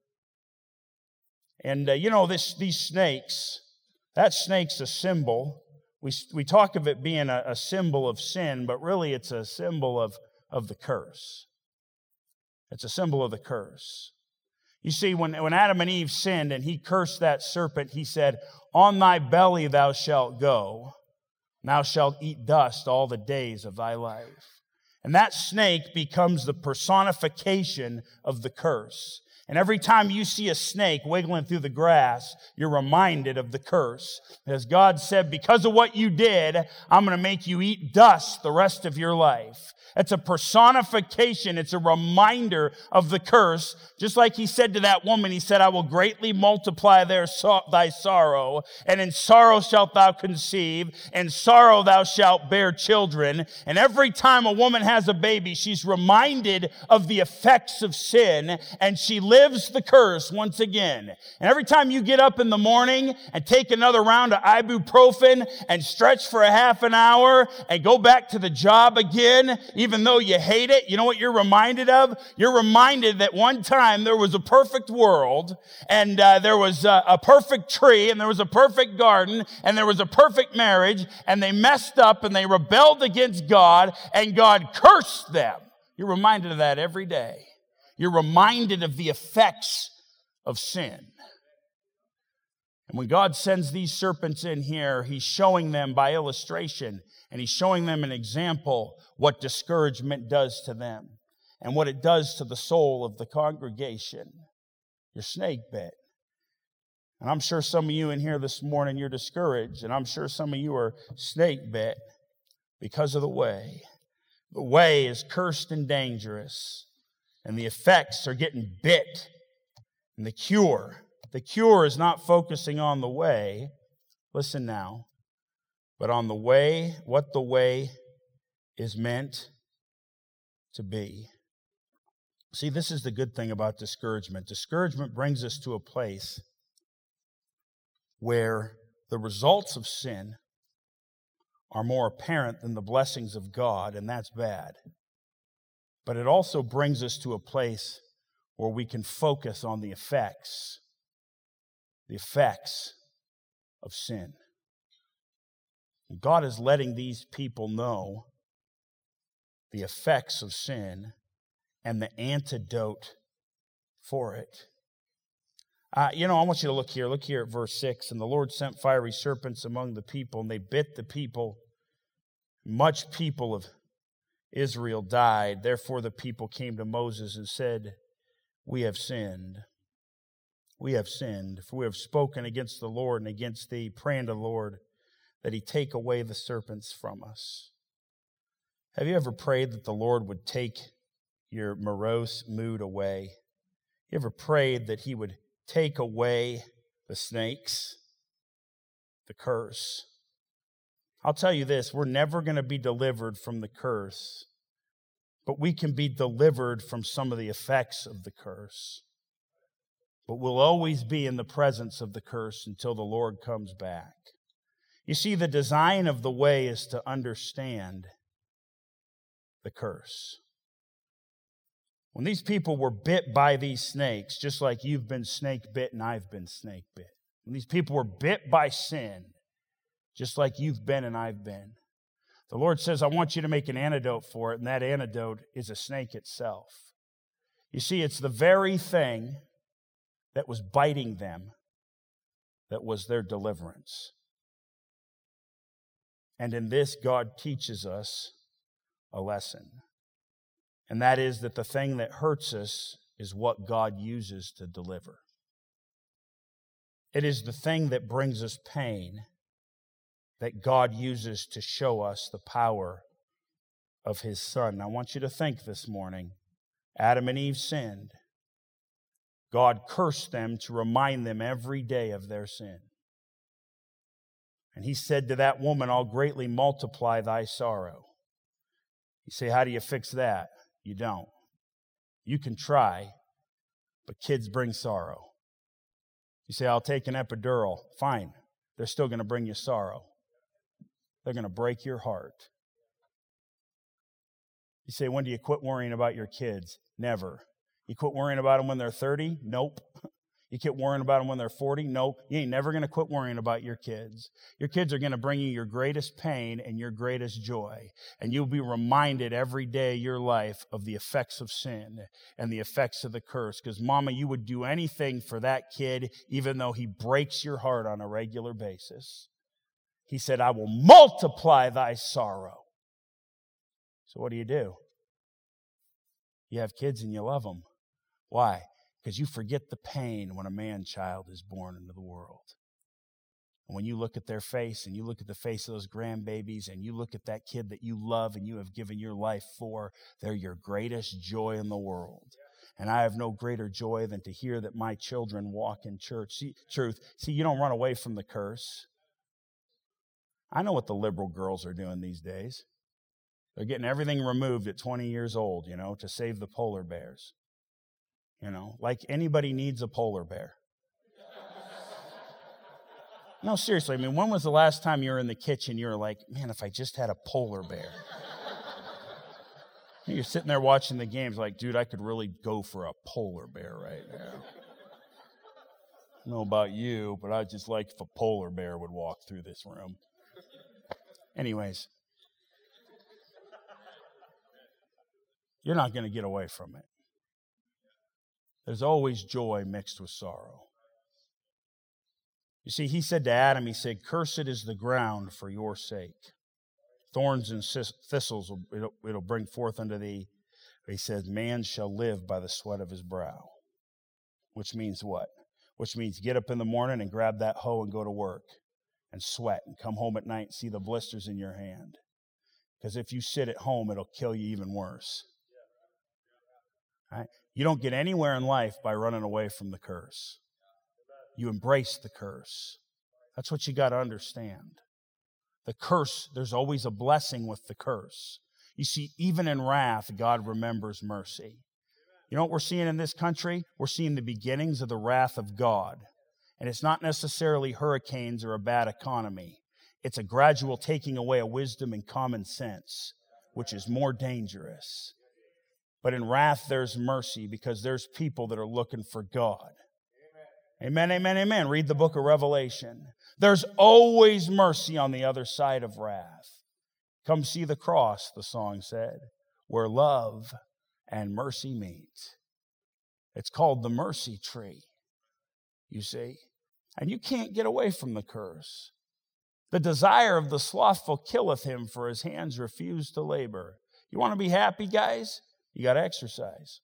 And uh, you know, this, these snakes, that snake's a symbol. We, we talk of it being a, a symbol of sin, but really it's a symbol of, of the curse. It's a symbol of the curse. You see, when, when Adam and Eve sinned and he cursed that serpent, he said, On thy belly thou shalt go, thou shalt eat dust all the days of thy life. And that snake becomes the personification of the curse. And every time you see a snake wiggling through the grass, you're reminded of the curse. As God said, because of what you did, I'm going to make you eat dust the rest of your life. It's a personification. It's a reminder of the curse. Just like he said to that woman, he said, I will greatly multiply their so- thy sorrow, and in sorrow shalt thou conceive, and sorrow thou shalt bear children. And every time a woman has a baby, she's reminded of the effects of sin, and she lives the curse once again. And every time you get up in the morning and take another round of ibuprofen and stretch for a half an hour and go back to the job again, even though you hate it, you know what you're reminded of? You're reminded that one time there was a perfect world and uh, there was a, a perfect tree and there was a perfect garden and there was a perfect marriage and they messed up and they rebelled against God and God cursed them. You're reminded of that every day. You're reminded of the effects of sin. And when God sends these serpents in here, He's showing them by illustration and He's showing them an example what discouragement does to them and what it does to the soul of the congregation. You're snake bit. And I'm sure some of you in here this morning, you're discouraged, and I'm sure some of you are snake bit because of the way. The way is cursed and dangerous, and the effects are getting bit. And the cure the cure is not focusing on the way, listen now, but on the way, what the way is meant to be. See, this is the good thing about discouragement. Discouragement brings us to a place where the results of sin are more apparent than the blessings of God, and that's bad. But it also brings us to a place where we can focus on the effects the effects of sin. God is letting these people know the effects of sin and the antidote for it. Uh, you know, I want you to look here. Look here at verse 6. And the Lord sent fiery serpents among the people, and they bit the people. Much people of Israel died. Therefore, the people came to Moses and said, We have sinned we have sinned, for we have spoken against the Lord and against thee, praying to the Lord that he take away the serpents from us. Have you ever prayed that the Lord would take your morose mood away? You ever prayed that he would take away the snakes, the curse? I'll tell you this we're never going to be delivered from the curse, but we can be delivered from some of the effects of the curse but we'll always be in the presence of the curse until the Lord comes back. You see, the design of the way is to understand the curse. When these people were bit by these snakes, just like you've been snake bit and I've been snake bit, when these people were bit by sin, just like you've been and I've been, the Lord says, I want you to make an antidote for it, and that antidote is a snake itself. You see, it's the very thing that was biting them that was their deliverance. And in this, God teaches us a lesson. And that is that the thing that hurts us is what God uses to deliver. It is the thing that brings us pain that God uses to show us the power of His Son. I want you to think this morning Adam and Eve sinned. God cursed them to remind them every day of their sin. And he said to that woman, I'll greatly multiply thy sorrow. You say, How do you fix that? You don't. You can try, but kids bring sorrow. You say, I'll take an epidural. Fine. They're still going to bring you sorrow. They're going to break your heart. You say, When do you quit worrying about your kids? Never. You quit worrying about them when they're 30? Nope. You quit worrying about them when they're 40? No, You ain't never going to quit worrying about your kids. Your kids are going to bring you your greatest pain and your greatest joy. And you'll be reminded every day of your life of the effects of sin and the effects of the curse. Because, mama, you would do anything for that kid, even though he breaks your heart on a regular basis. He said, I will multiply thy sorrow. So, what do you do? You have kids and you love them. Why? Because you forget the pain when a man child is born into the world. And when you look at their face and you look at the face of those grandbabies and you look at that kid that you love and you have given your life for, they're your greatest joy in the world. And I have no greater joy than to hear that my children walk in church. See, truth. See, you don't run away from the curse. I know what the liberal girls are doing these days. They're getting everything removed at 20 years old, you know, to save the polar bears. You know, like anybody needs a polar bear. No, seriously. I mean, when was the last time you were in the kitchen? You were like, man, if I just had a polar bear. You're sitting there watching the games, like, dude, I could really go for a polar bear right now. I don't know about you, but I'd just like if a polar bear would walk through this room. Anyways, you're not going to get away from it. There's always joy mixed with sorrow. You see, he said to Adam, he said, Cursed is the ground for your sake. Thorns and thistles it'll, it'll bring forth unto thee. He says, Man shall live by the sweat of his brow. Which means what? Which means get up in the morning and grab that hoe and go to work and sweat and come home at night and see the blisters in your hand. Because if you sit at home, it'll kill you even worse. Right? You don't get anywhere in life by running away from the curse. You embrace the curse. That's what you got to understand. The curse, there's always a blessing with the curse. You see, even in wrath, God remembers mercy. You know what we're seeing in this country? We're seeing the beginnings of the wrath of God. And it's not necessarily hurricanes or a bad economy, it's a gradual taking away of wisdom and common sense, which is more dangerous. But in wrath, there's mercy because there's people that are looking for God. Amen, amen, amen. Read the book of Revelation. There's always mercy on the other side of wrath. Come see the cross, the song said, where love and mercy meet. It's called the mercy tree, you see. And you can't get away from the curse. The desire of the slothful killeth him, for his hands refuse to labor. You want to be happy, guys? You got to exercise.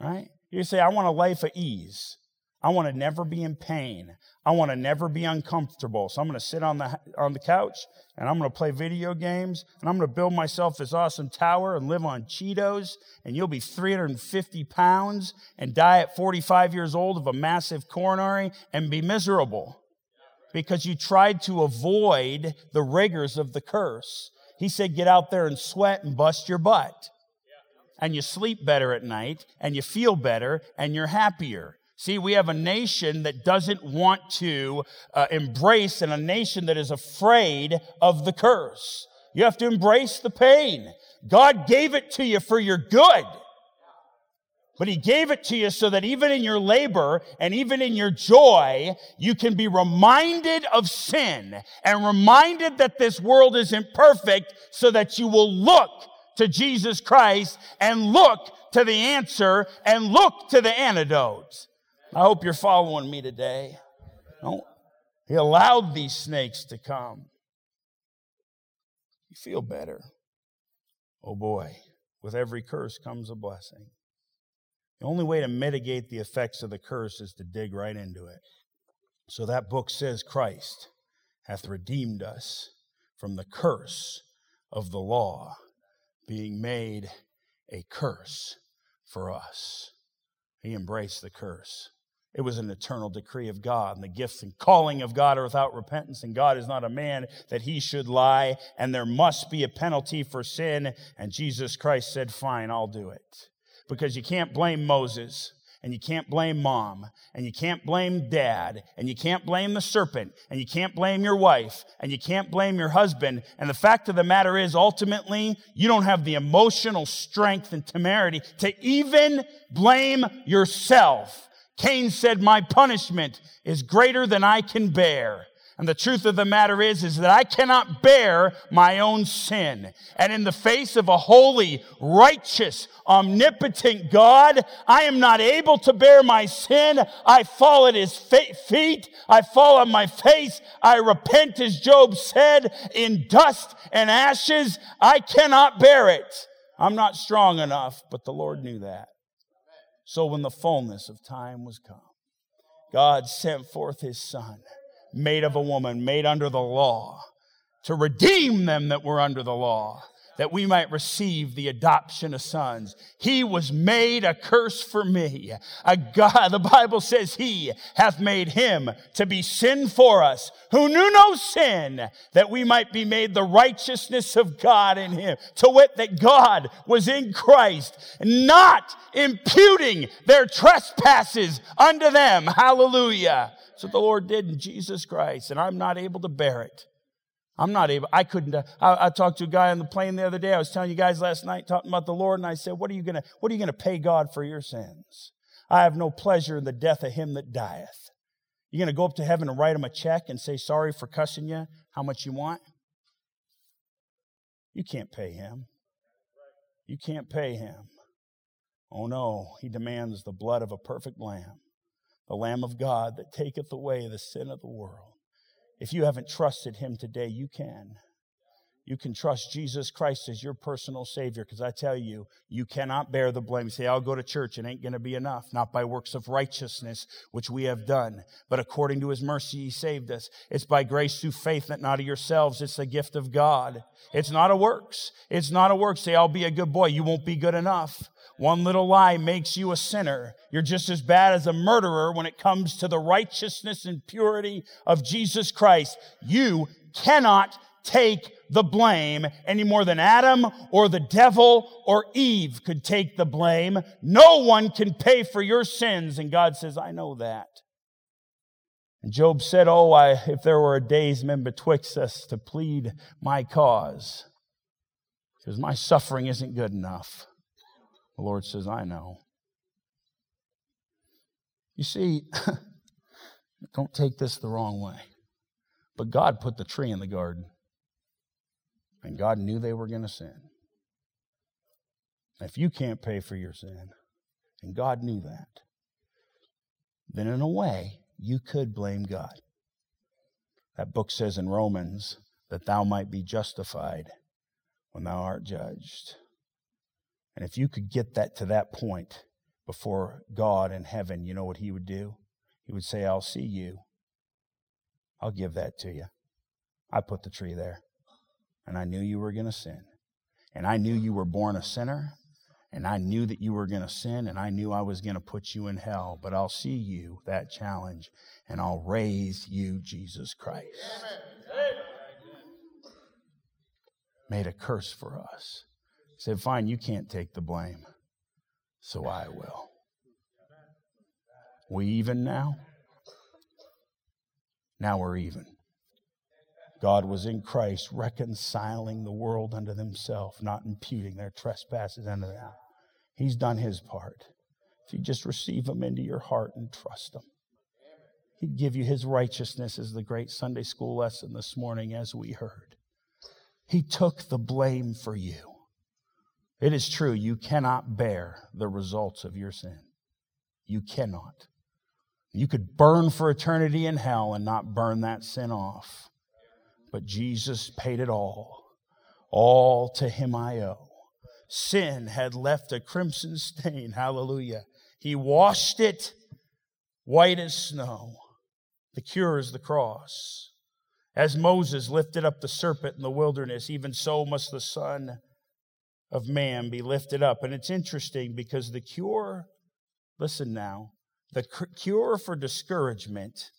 Right? You say, I want a life of ease. I want to never be in pain. I want to never be uncomfortable. So I'm going to sit on the on the couch and I'm going to play video games and I'm going to build myself this awesome tower and live on Cheetos and you'll be 350 pounds and die at 45 years old of a massive coronary and be miserable because you tried to avoid the rigors of the curse. He said, get out there and sweat and bust your butt. And you sleep better at night and you feel better and you're happier. See, we have a nation that doesn't want to uh, embrace and a nation that is afraid of the curse. You have to embrace the pain. God gave it to you for your good. But he gave it to you so that even in your labor and even in your joy, you can be reminded of sin and reminded that this world isn't perfect so that you will look to Jesus Christ and look to the answer and look to the antidote. I hope you're following me today. No, he allowed these snakes to come. You feel better. Oh boy, with every curse comes a blessing. The only way to mitigate the effects of the curse is to dig right into it. So that book says Christ hath redeemed us from the curse of the law, being made a curse for us. He embraced the curse. It was an eternal decree of God, and the gifts and calling of God are without repentance, and God is not a man that he should lie, and there must be a penalty for sin. And Jesus Christ said, Fine, I'll do it. Because you can't blame Moses, and you can't blame mom, and you can't blame dad, and you can't blame the serpent, and you can't blame your wife, and you can't blame your husband. And the fact of the matter is, ultimately, you don't have the emotional strength and temerity to even blame yourself. Cain said, My punishment is greater than I can bear. And the truth of the matter is, is that I cannot bear my own sin. And in the face of a holy, righteous, omnipotent God, I am not able to bear my sin. I fall at his feet. I fall on my face. I repent, as Job said, in dust and ashes. I cannot bear it. I'm not strong enough, but the Lord knew that. So when the fullness of time was come, God sent forth his son, made of a woman, made under the law, to redeem them that were under the law that we might receive the adoption of sons. He was made a curse for me. A God, the Bible says he hath made him to be sin for us who knew no sin that we might be made the righteousness of God in him. To wit, that God was in Christ, not imputing their trespasses unto them. Hallelujah. So the Lord did in Jesus Christ, and I'm not able to bear it. I'm not able, I couldn't. Uh, I, I, talked to a guy on the plane the other day. I was telling you guys last night, talking about the Lord, and I said, What are you gonna, what are you gonna pay God for your sins? I have no pleasure in the death of him that dieth. You're gonna go up to heaven and write him a check and say, Sorry for cussing you, how much you want? You can't pay him. You can't pay him. Oh no, he demands the blood of a perfect lamb, the Lamb of God that taketh away the sin of the world. If you haven't trusted him today, you can. You can trust Jesus Christ as your personal Savior because I tell you, you cannot bear the blame. You say, I'll go to church. It ain't going to be enough. Not by works of righteousness, which we have done, but according to His mercy, He saved us. It's by grace through faith, that not of yourselves. It's a gift of God. It's not a works. It's not a works. Say, I'll be a good boy. You won't be good enough. One little lie makes you a sinner. You're just as bad as a murderer when it comes to the righteousness and purity of Jesus Christ. You cannot take the blame any more than Adam or the devil or Eve could take the blame. No one can pay for your sins. And God says, I know that. And Job said, Oh, I, if there were a daysman betwixt us to plead my cause, because my suffering isn't good enough. The Lord says, I know. You see, don't take this the wrong way. But God put the tree in the garden. And God knew they were going to sin. If you can't pay for your sin, and God knew that, then in a way, you could blame God. That book says in Romans that thou might be justified when thou art judged. And if you could get that to that point before God in heaven, you know what he would do? He would say, I'll see you. I'll give that to you. I put the tree there. And I knew you were going to sin. And I knew you were born a sinner. And I knew that you were going to sin. And I knew I was going to put you in hell. But I'll see you, that challenge. And I'll raise you, Jesus Christ. Made a curse for us said, Fine, you can't take the blame, so I will. We even now? Now we're even. God was in Christ reconciling the world unto himself, not imputing their trespasses unto them. He's done his part. If you just receive him into your heart and trust him, he'd give you his righteousness as the great Sunday school lesson this morning as we heard. He took the blame for you. It is true, you cannot bear the results of your sin. You cannot. You could burn for eternity in hell and not burn that sin off. But Jesus paid it all. All to him I owe. Sin had left a crimson stain. Hallelujah. He washed it white as snow. The cure is the cross. As Moses lifted up the serpent in the wilderness, even so must the Son of Man be lifted up. And it's interesting because the cure, listen now, the cure for discouragement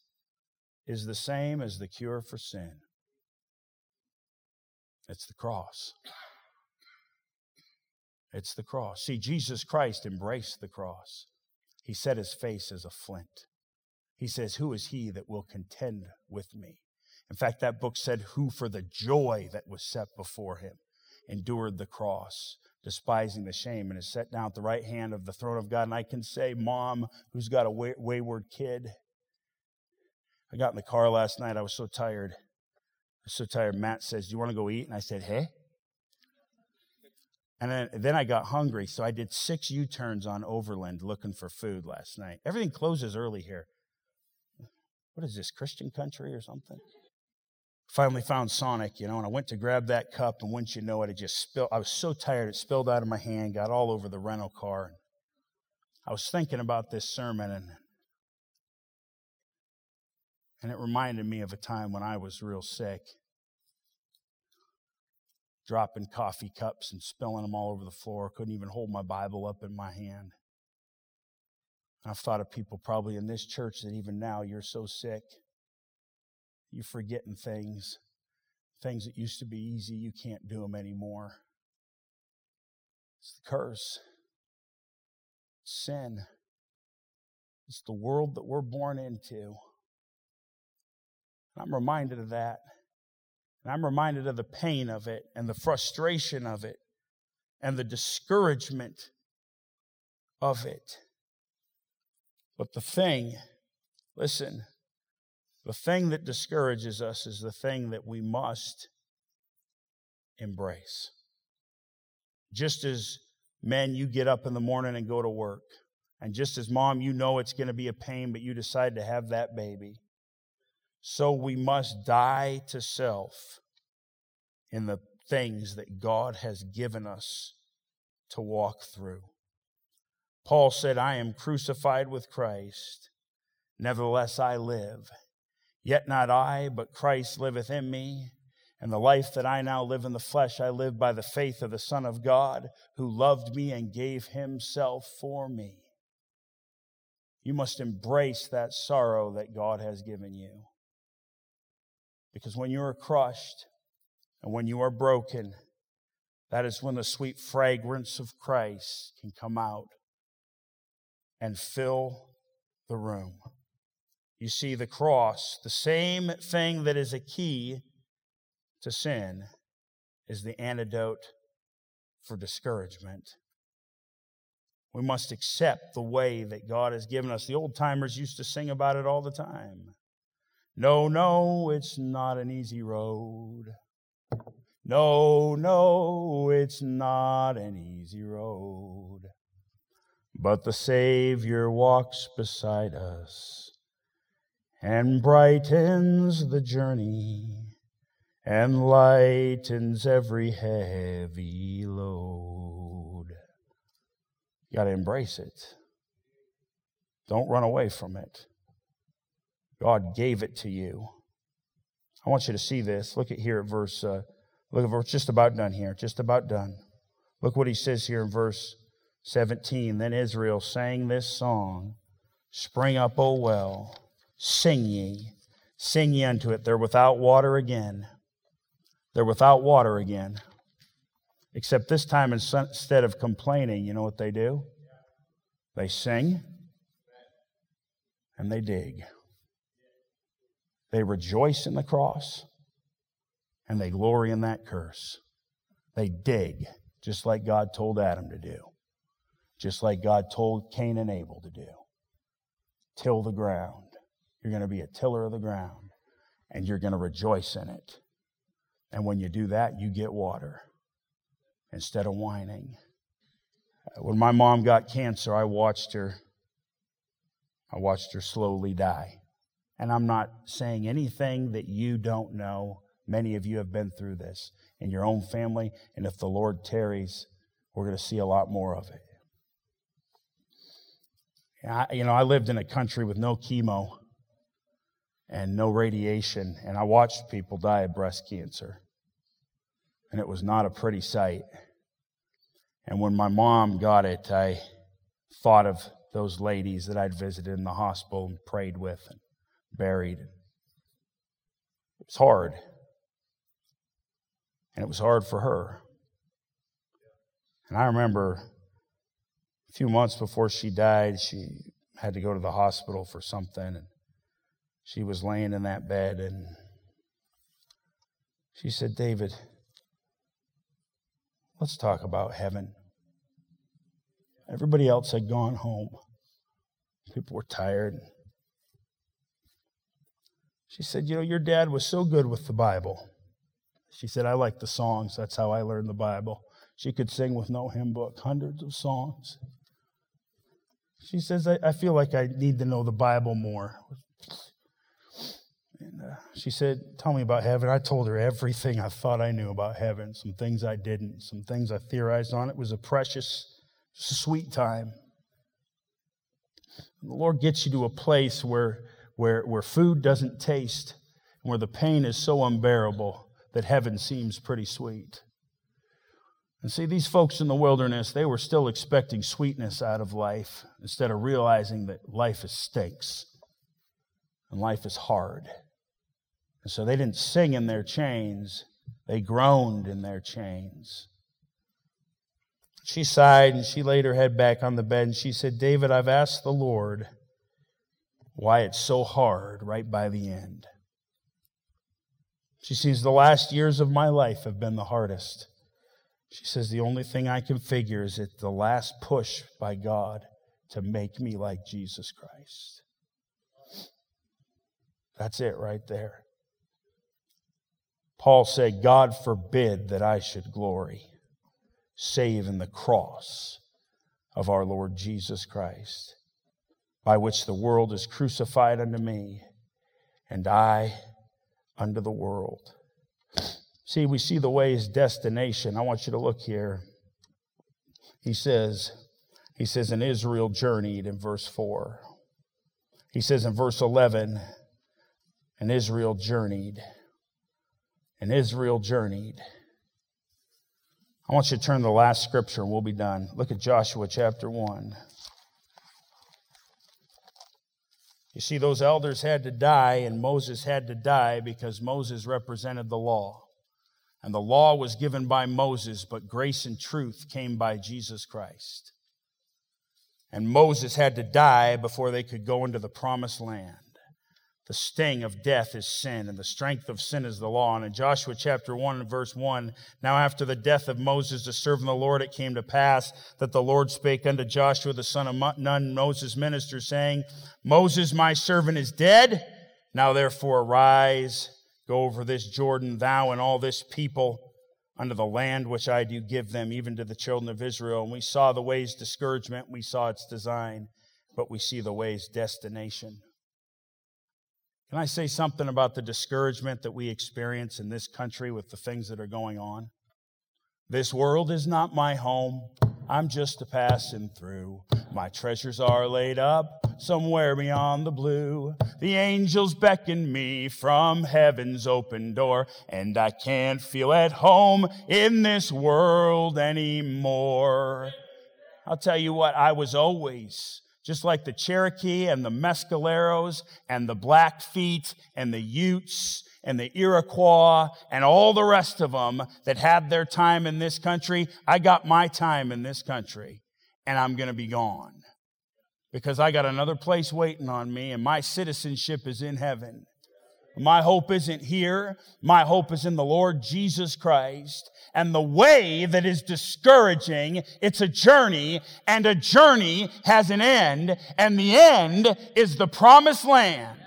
is the same as the cure for sin. It's the cross. It's the cross. See, Jesus Christ embraced the cross. He set his face as a flint. He says, Who is he that will contend with me? In fact, that book said, Who for the joy that was set before him endured the cross, despising the shame, and is set down at the right hand of the throne of God. And I can say, Mom, who's got a wayward kid, I got in the car last night. I was so tired was so tired. Matt says, Do you want to go eat? And I said, Hey. And then, then I got hungry, so I did six U turns on Overland looking for food last night. Everything closes early here. What is this, Christian country or something? Finally found Sonic, you know, and I went to grab that cup, and once you know it, it just spilled. I was so tired, it spilled out of my hand, got all over the rental car. I was thinking about this sermon, and and it reminded me of a time when I was real sick, dropping coffee cups and spilling them all over the floor. Couldn't even hold my Bible up in my hand. I've thought of people probably in this church that even now you're so sick, you're forgetting things. Things that used to be easy, you can't do them anymore. It's the curse, it's sin, it's the world that we're born into. I'm reminded of that. And I'm reminded of the pain of it and the frustration of it and the discouragement of it. But the thing, listen, the thing that discourages us is the thing that we must embrace. Just as men, you get up in the morning and go to work. And just as mom, you know it's going to be a pain, but you decide to have that baby. So we must die to self in the things that God has given us to walk through. Paul said, I am crucified with Christ. Nevertheless, I live. Yet not I, but Christ liveth in me. And the life that I now live in the flesh, I live by the faith of the Son of God, who loved me and gave himself for me. You must embrace that sorrow that God has given you. Because when you are crushed and when you are broken, that is when the sweet fragrance of Christ can come out and fill the room. You see, the cross, the same thing that is a key to sin, is the antidote for discouragement. We must accept the way that God has given us. The old timers used to sing about it all the time. No, no, it's not an easy road. No, no, it's not an easy road. But the Savior walks beside us and brightens the journey and lightens every heavy load. You got to embrace it. Don't run away from it. God gave it to you. I want you to see this. Look at here at verse, uh, look at verse, just about done here, just about done. Look what he says here in verse 17. Then Israel sang this song Spring up, O well, sing ye, sing ye unto it. They're without water again. They're without water again. Except this time, instead of complaining, you know what they do? They sing and they dig. They rejoice in the cross and they glory in that curse. They dig, just like God told Adam to do, just like God told Cain and Abel to do. Till the ground. You're going to be a tiller of the ground, and you're going to rejoice in it. And when you do that, you get water instead of whining. Uh, when my mom got cancer, I watched her. I watched her slowly die. And I'm not saying anything that you don't know. Many of you have been through this in your own family. And if the Lord tarries, we're going to see a lot more of it. I, you know, I lived in a country with no chemo and no radiation, and I watched people die of breast cancer. And it was not a pretty sight. And when my mom got it, I thought of those ladies that I'd visited in the hospital and prayed with and buried. It was hard. And it was hard for her. And I remember a few months before she died, she had to go to the hospital for something. And she was laying in that bed and she said, David, let's talk about heaven. Everybody else had gone home. People were tired. She said, You know, your dad was so good with the Bible. She said, I like the songs. That's how I learned the Bible. She could sing with no hymn book, hundreds of songs. She says, I, I feel like I need to know the Bible more. And uh, she said, Tell me about heaven. I told her everything I thought I knew about heaven, some things I didn't, some things I theorized on. It was a precious, sweet time. The Lord gets you to a place where, where, where food doesn't taste, and where the pain is so unbearable that heaven seems pretty sweet. And see, these folks in the wilderness, they were still expecting sweetness out of life instead of realizing that life is stinks and life is hard. And so they didn't sing in their chains, they groaned in their chains. She sighed and she laid her head back on the bed and she said, David, I've asked the Lord why it's so hard right by the end. She says, The last years of my life have been the hardest. She says, The only thing I can figure is it's the last push by God to make me like Jesus Christ. That's it right there. Paul said, God forbid that I should glory save in the cross of our Lord Jesus Christ, by which the world is crucified unto me, and I unto the world. See, we see the way's destination. I want you to look here. He says, he says, and Israel journeyed in verse 4. He says in verse 11, and Israel journeyed. And Israel journeyed. I want you to turn to the last scripture and we'll be done. Look at Joshua chapter 1. You see, those elders had to die, and Moses had to die because Moses represented the law. And the law was given by Moses, but grace and truth came by Jesus Christ. And Moses had to die before they could go into the promised land. The sting of death is sin, and the strength of sin is the law. And in Joshua chapter 1 and verse 1, now after the death of Moses, the servant of the Lord, it came to pass that the Lord spake unto Joshua the son of Nun, Moses' minister, saying, Moses, my servant, is dead. Now therefore arise, go over this Jordan, thou and all this people, unto the land which I do give them, even to the children of Israel. And we saw the way's discouragement, we saw its design, but we see the way's destination. Can I say something about the discouragement that we experience in this country with the things that are going on? This world is not my home. I'm just a passing through. My treasures are laid up somewhere beyond the blue. The angels beckon me from heaven's open door, and I can't feel at home in this world anymore. I'll tell you what, I was always just like the Cherokee and the Mescaleros and the Blackfeet and the Utes and the Iroquois and all the rest of them that had their time in this country, I got my time in this country and I'm going to be gone because I got another place waiting on me and my citizenship is in heaven. My hope isn't here. My hope is in the Lord Jesus Christ. And the way that is discouraging, it's a journey, and a journey has an end, and the end is the promised land.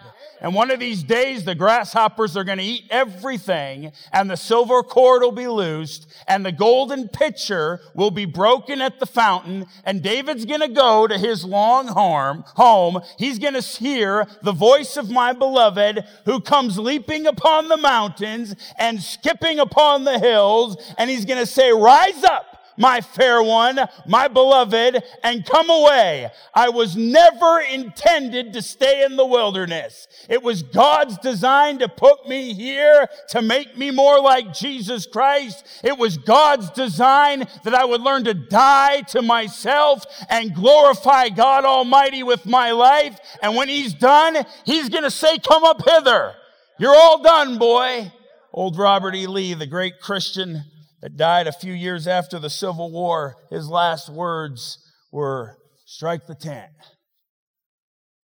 And one of these days, the grasshoppers are going to eat everything, and the silver cord will be loosed, and the golden pitcher will be broken at the fountain, and David's going to go to his long home. He's going to hear the voice of my beloved who comes leaping upon the mountains and skipping upon the hills, and he's going to say, Rise up my fair one, my beloved, and come away. I was never intended to stay in the wilderness. It was God's design to put me here to make me more like Jesus Christ. It was God's design that I would learn to die to myself and glorify God Almighty with my life. And when He's done, He's going to say, come up hither. You're all done, boy. Old Robert E. Lee, the great Christian, that died a few years after the Civil War, his last words were, strike the tent.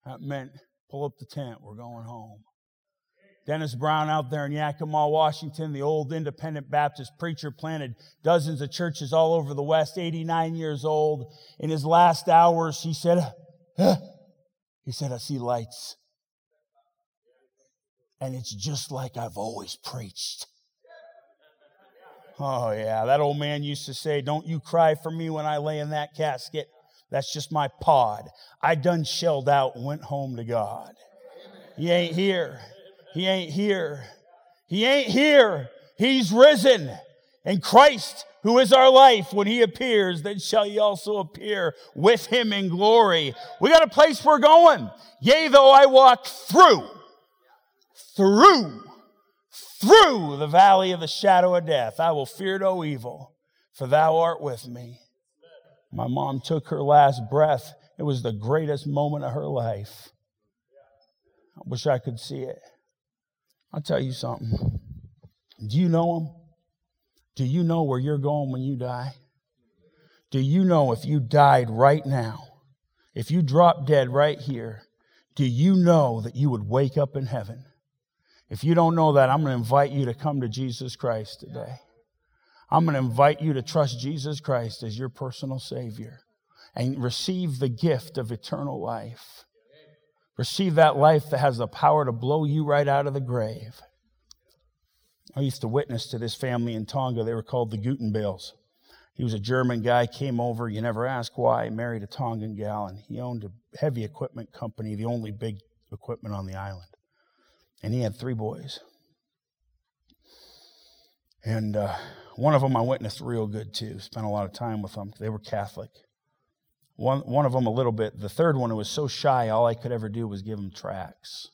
That meant, pull up the tent, we're going home. Dennis Brown out there in Yakima, Washington, the old independent Baptist preacher, planted dozens of churches all over the West, 89 years old. In his last hours, he said, huh? he said, I see lights. And it's just like I've always preached. Oh, yeah. That old man used to say, Don't you cry for me when I lay in that casket. That's just my pod. I done shelled out and went home to God. He ain't here. He ain't here. He ain't here. He's risen. And Christ, who is our life, when he appears, then shall he also appear with him in glory. We got a place we're going. Yea, though I walk through, through through the valley of the shadow of death. I will fear no evil, for thou art with me. My mom took her last breath. It was the greatest moment of her life. I wish I could see it. I'll tell you something. Do you know him? Do you know where you're going when you die? Do you know if you died right now, if you dropped dead right here, do you know that you would wake up in heaven? If you don't know that, I'm going to invite you to come to Jesus Christ today. I'm going to invite you to trust Jesus Christ as your personal Savior and receive the gift of eternal life. Receive that life that has the power to blow you right out of the grave. I used to witness to this family in Tonga. They were called the Gutenbales. He was a German guy, came over. You never ask why. Married a Tongan gal, and he owned a heavy equipment company, the only big equipment on the island. And he had three boys. And uh, one of them I witnessed real good too. Spent a lot of time with them. They were Catholic. One, one of them a little bit. The third one was so shy, all I could ever do was give him tracts.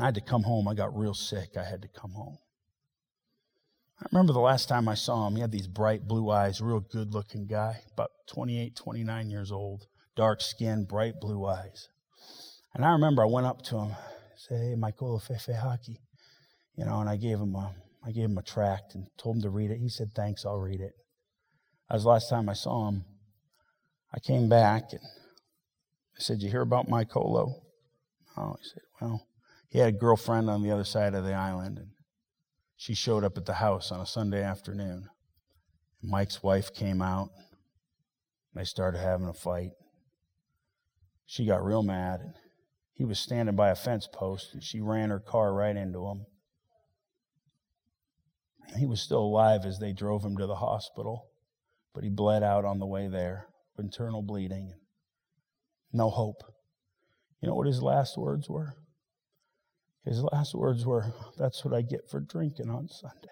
I had to come home. I got real sick. I had to come home. I remember the last time I saw him, he had these bright blue eyes, real good looking guy, about 28, 29 years old, dark skin, bright blue eyes. And I remember I went up to him, say, hey, Michael Fefe Haki. You know, and I gave him a I gave him a tract and told him to read it. He said, Thanks, I'll read it. That was the last time I saw him. I came back and I said, You hear about Mike? Oh, he said, Well, he had a girlfriend on the other side of the island, and she showed up at the house on a Sunday afternoon. Mike's wife came out. And They started having a fight. She got real mad. And he was standing by a fence post and she ran her car right into him. He was still alive as they drove him to the hospital, but he bled out on the way there, internal bleeding, no hope. You know what his last words were? His last words were, That's what I get for drinking on Sunday.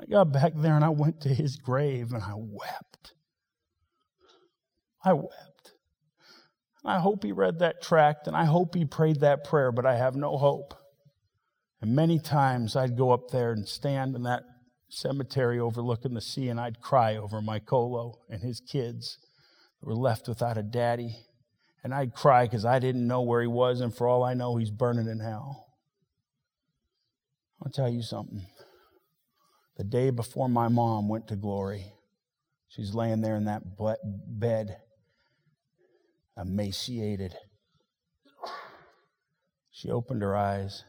I got back there and I went to his grave and I wept. I wept. I hope he read that tract and I hope he prayed that prayer, but I have no hope. And many times I'd go up there and stand in that cemetery overlooking the sea and I'd cry over my Colo and his kids that were left without a daddy. And I'd cry because I didn't know where he was, and for all I know, he's burning in hell. I'll tell you something. The day before my mom went to glory, she's laying there in that bed emaciated. She opened her eyes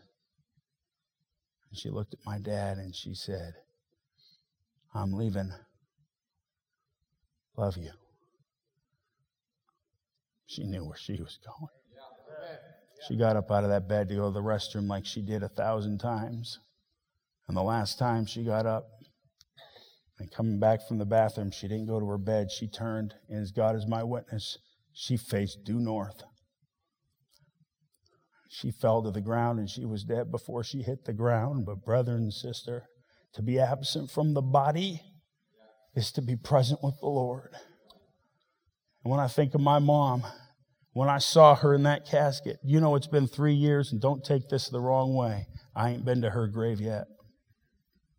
and she looked at my dad and she said, I'm leaving. Love you. She knew where she was going. She got up out of that bed to go to the restroom like she did a thousand times. And the last time she got up and coming back from the bathroom, she didn't go to her bed. She turned, and as God is my witness, she faced due north. She fell to the ground and she was dead before she hit the ground. But, brother and sister, to be absent from the body is to be present with the Lord. And when I think of my mom, when I saw her in that casket, you know it's been three years, and don't take this the wrong way. I ain't been to her grave yet.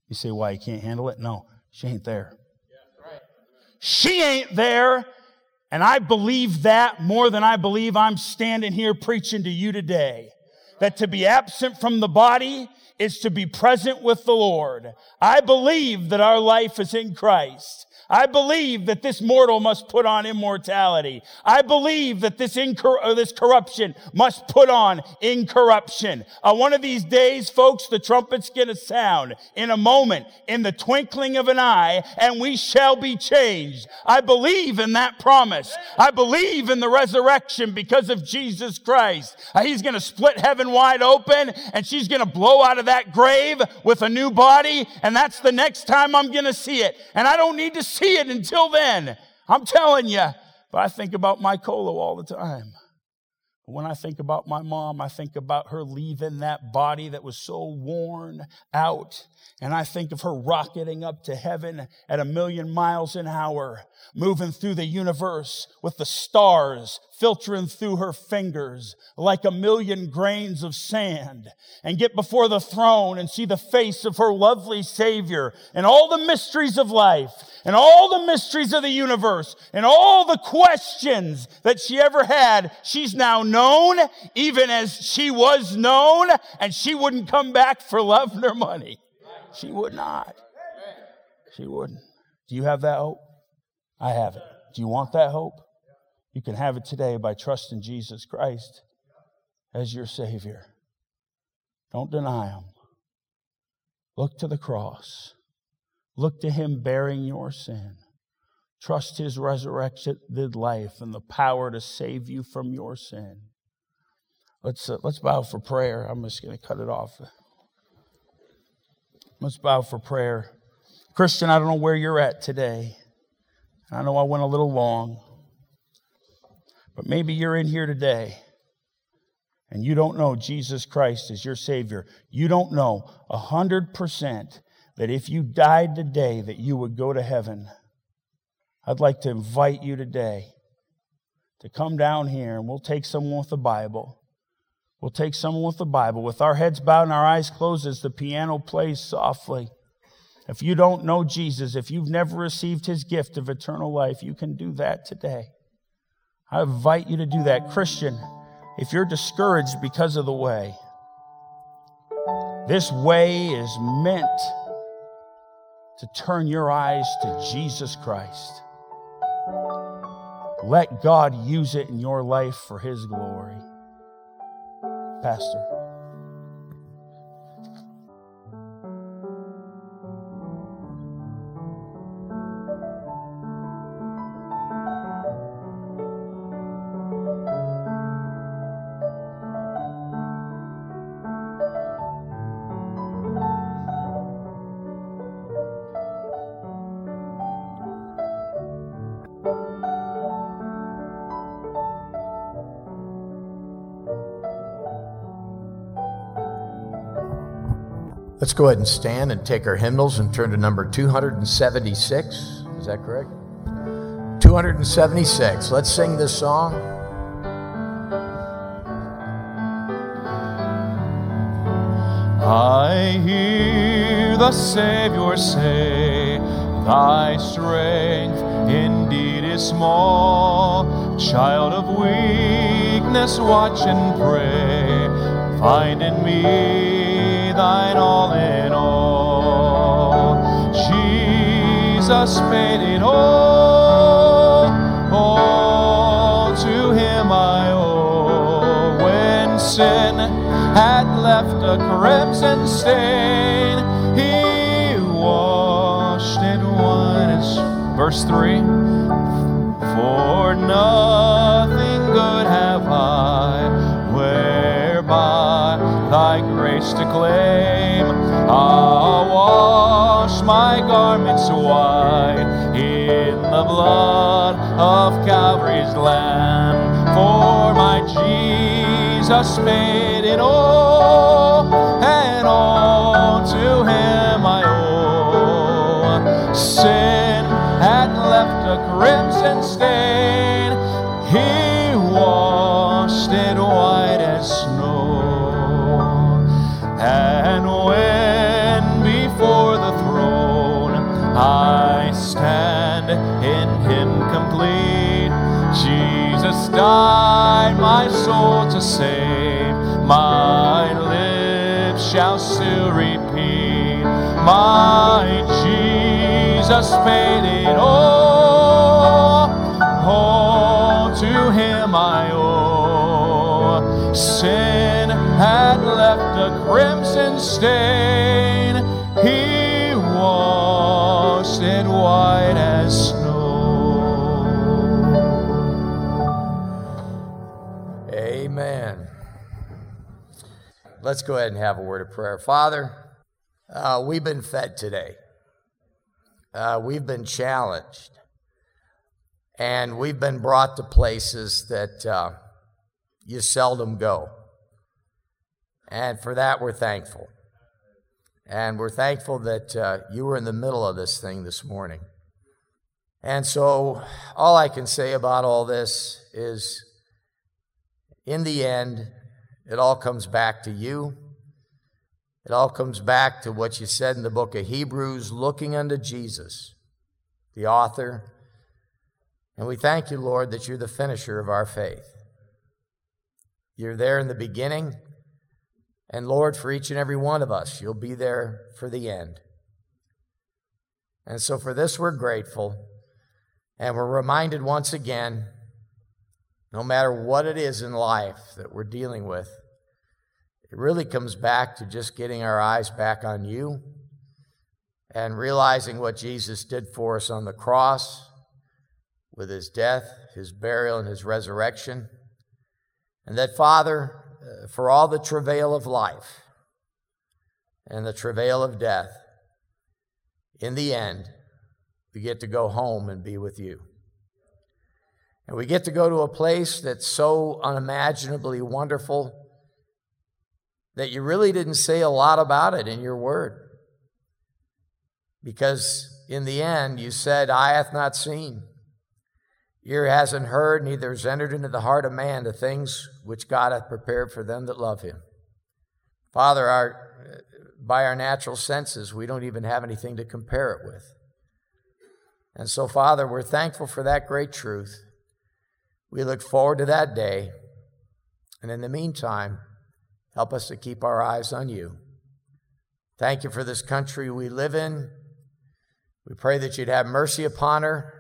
You say, why? You can't handle it? No, she ain't there. She ain't there. And I believe that more than I believe I'm standing here preaching to you today. That to be absent from the body is to be present with the Lord. I believe that our life is in Christ. I believe that this mortal must put on immortality. I believe that this, incor- this corruption must put on incorruption. Uh, one of these days, folks, the trumpet's going to sound in a moment, in the twinkling of an eye, and we shall be changed. I believe in that promise. I believe in the resurrection because of Jesus Christ. Uh, he's going to split heaven wide open, and she's going to blow out of that grave with a new body, and that's the next time I'm going to see it. And I don't need to see it until then. I'm telling you. But I think about my Colo all the time. When I think about my mom, I think about her leaving that body that was so worn out and I think of her rocketing up to heaven at a million miles an hour, moving through the universe with the stars filtering through her fingers like a million grains of sand, and get before the throne and see the face of her lovely Savior and all the mysteries of life and all the mysteries of the universe and all the questions that she ever had. She's now known, even as she was known, and she wouldn't come back for love nor money. She would not. She wouldn't. Do you have that hope? I have it. Do you want that hope? You can have it today by trusting Jesus Christ as your Savior. Don't deny Him. Look to the cross. Look to Him bearing your sin. Trust His resurrected life and the power to save you from your sin. Let's, uh, let's bow for prayer. I'm just going to cut it off. Let's bow for prayer. Christian, I don't know where you're at today. I know I went a little long, but maybe you're in here today and you don't know Jesus Christ as your Savior. You don't know a hundred percent that if you died today that you would go to heaven. I'd like to invite you today to come down here and we'll take someone with the Bible We'll take someone with the Bible, with our heads bowed and our eyes closed as the piano plays softly. If you don't know Jesus, if you've never received his gift of eternal life, you can do that today. I invite you to do that. Christian, if you're discouraged because of the way, this way is meant to turn your eyes to Jesus Christ. Let God use it in your life for his glory. Pastor. Go ahead and stand and take our hymnals and turn to number 276. Is that correct? 276. Let's sing this song. I hear the Savior say, Thy strength indeed is small. Child of weakness, watch and pray. Find in me thine all in all. Jesus paid it all, all to him I owe. When sin had left a crimson stain, he washed it white as. Verse 3 For nothing grace to claim. I'll wash my garments white in the blood of Calvary's Lamb. For my Jesus paid it all, and all to him I owe. Sin had left a crimson stain, died my soul to save, my lips shall still repeat, my Jesus it all, all to him I owe. Sin had left a crimson stain, Let's go ahead and have a word of prayer. Father, uh, we've been fed today. Uh, we've been challenged. And we've been brought to places that uh, you seldom go. And for that, we're thankful. And we're thankful that uh, you were in the middle of this thing this morning. And so, all I can say about all this is in the end, it all comes back to you. It all comes back to what you said in the book of Hebrews looking unto Jesus, the author. And we thank you, Lord, that you're the finisher of our faith. You're there in the beginning. And Lord, for each and every one of us, you'll be there for the end. And so for this, we're grateful. And we're reminded once again no matter what it is in life that we're dealing with, it really comes back to just getting our eyes back on you and realizing what Jesus did for us on the cross with his death, his burial, and his resurrection. And that, Father, uh, for all the travail of life and the travail of death, in the end, we get to go home and be with you. And we get to go to a place that's so unimaginably wonderful that you really didn't say a lot about it in your word. Because in the end, you said, Eye hath not seen, ear hasn't heard, neither has entered into the heart of man the things which God hath prepared for them that love him. Father, our, by our natural senses, we don't even have anything to compare it with. And so, Father, we're thankful for that great truth. We look forward to that day. And in the meantime, help us to keep our eyes on you. Thank you for this country we live in. We pray that you'd have mercy upon her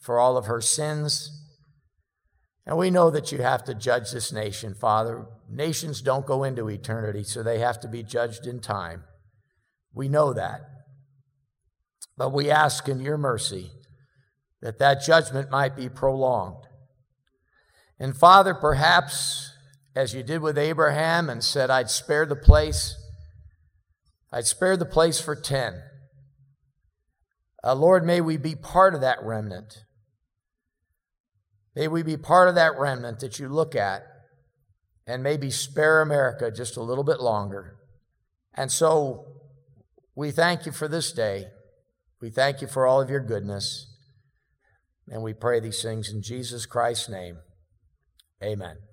for all of her sins. And we know that you have to judge this nation, Father. Nations don't go into eternity, so they have to be judged in time. We know that. But we ask in your mercy that that judgment might be prolonged. And Father, perhaps as you did with Abraham and said, I'd spare the place, I'd spare the place for 10. Uh, Lord, may we be part of that remnant. May we be part of that remnant that you look at and maybe spare America just a little bit longer. And so we thank you for this day. We thank you for all of your goodness. And we pray these things in Jesus Christ's name. Amen.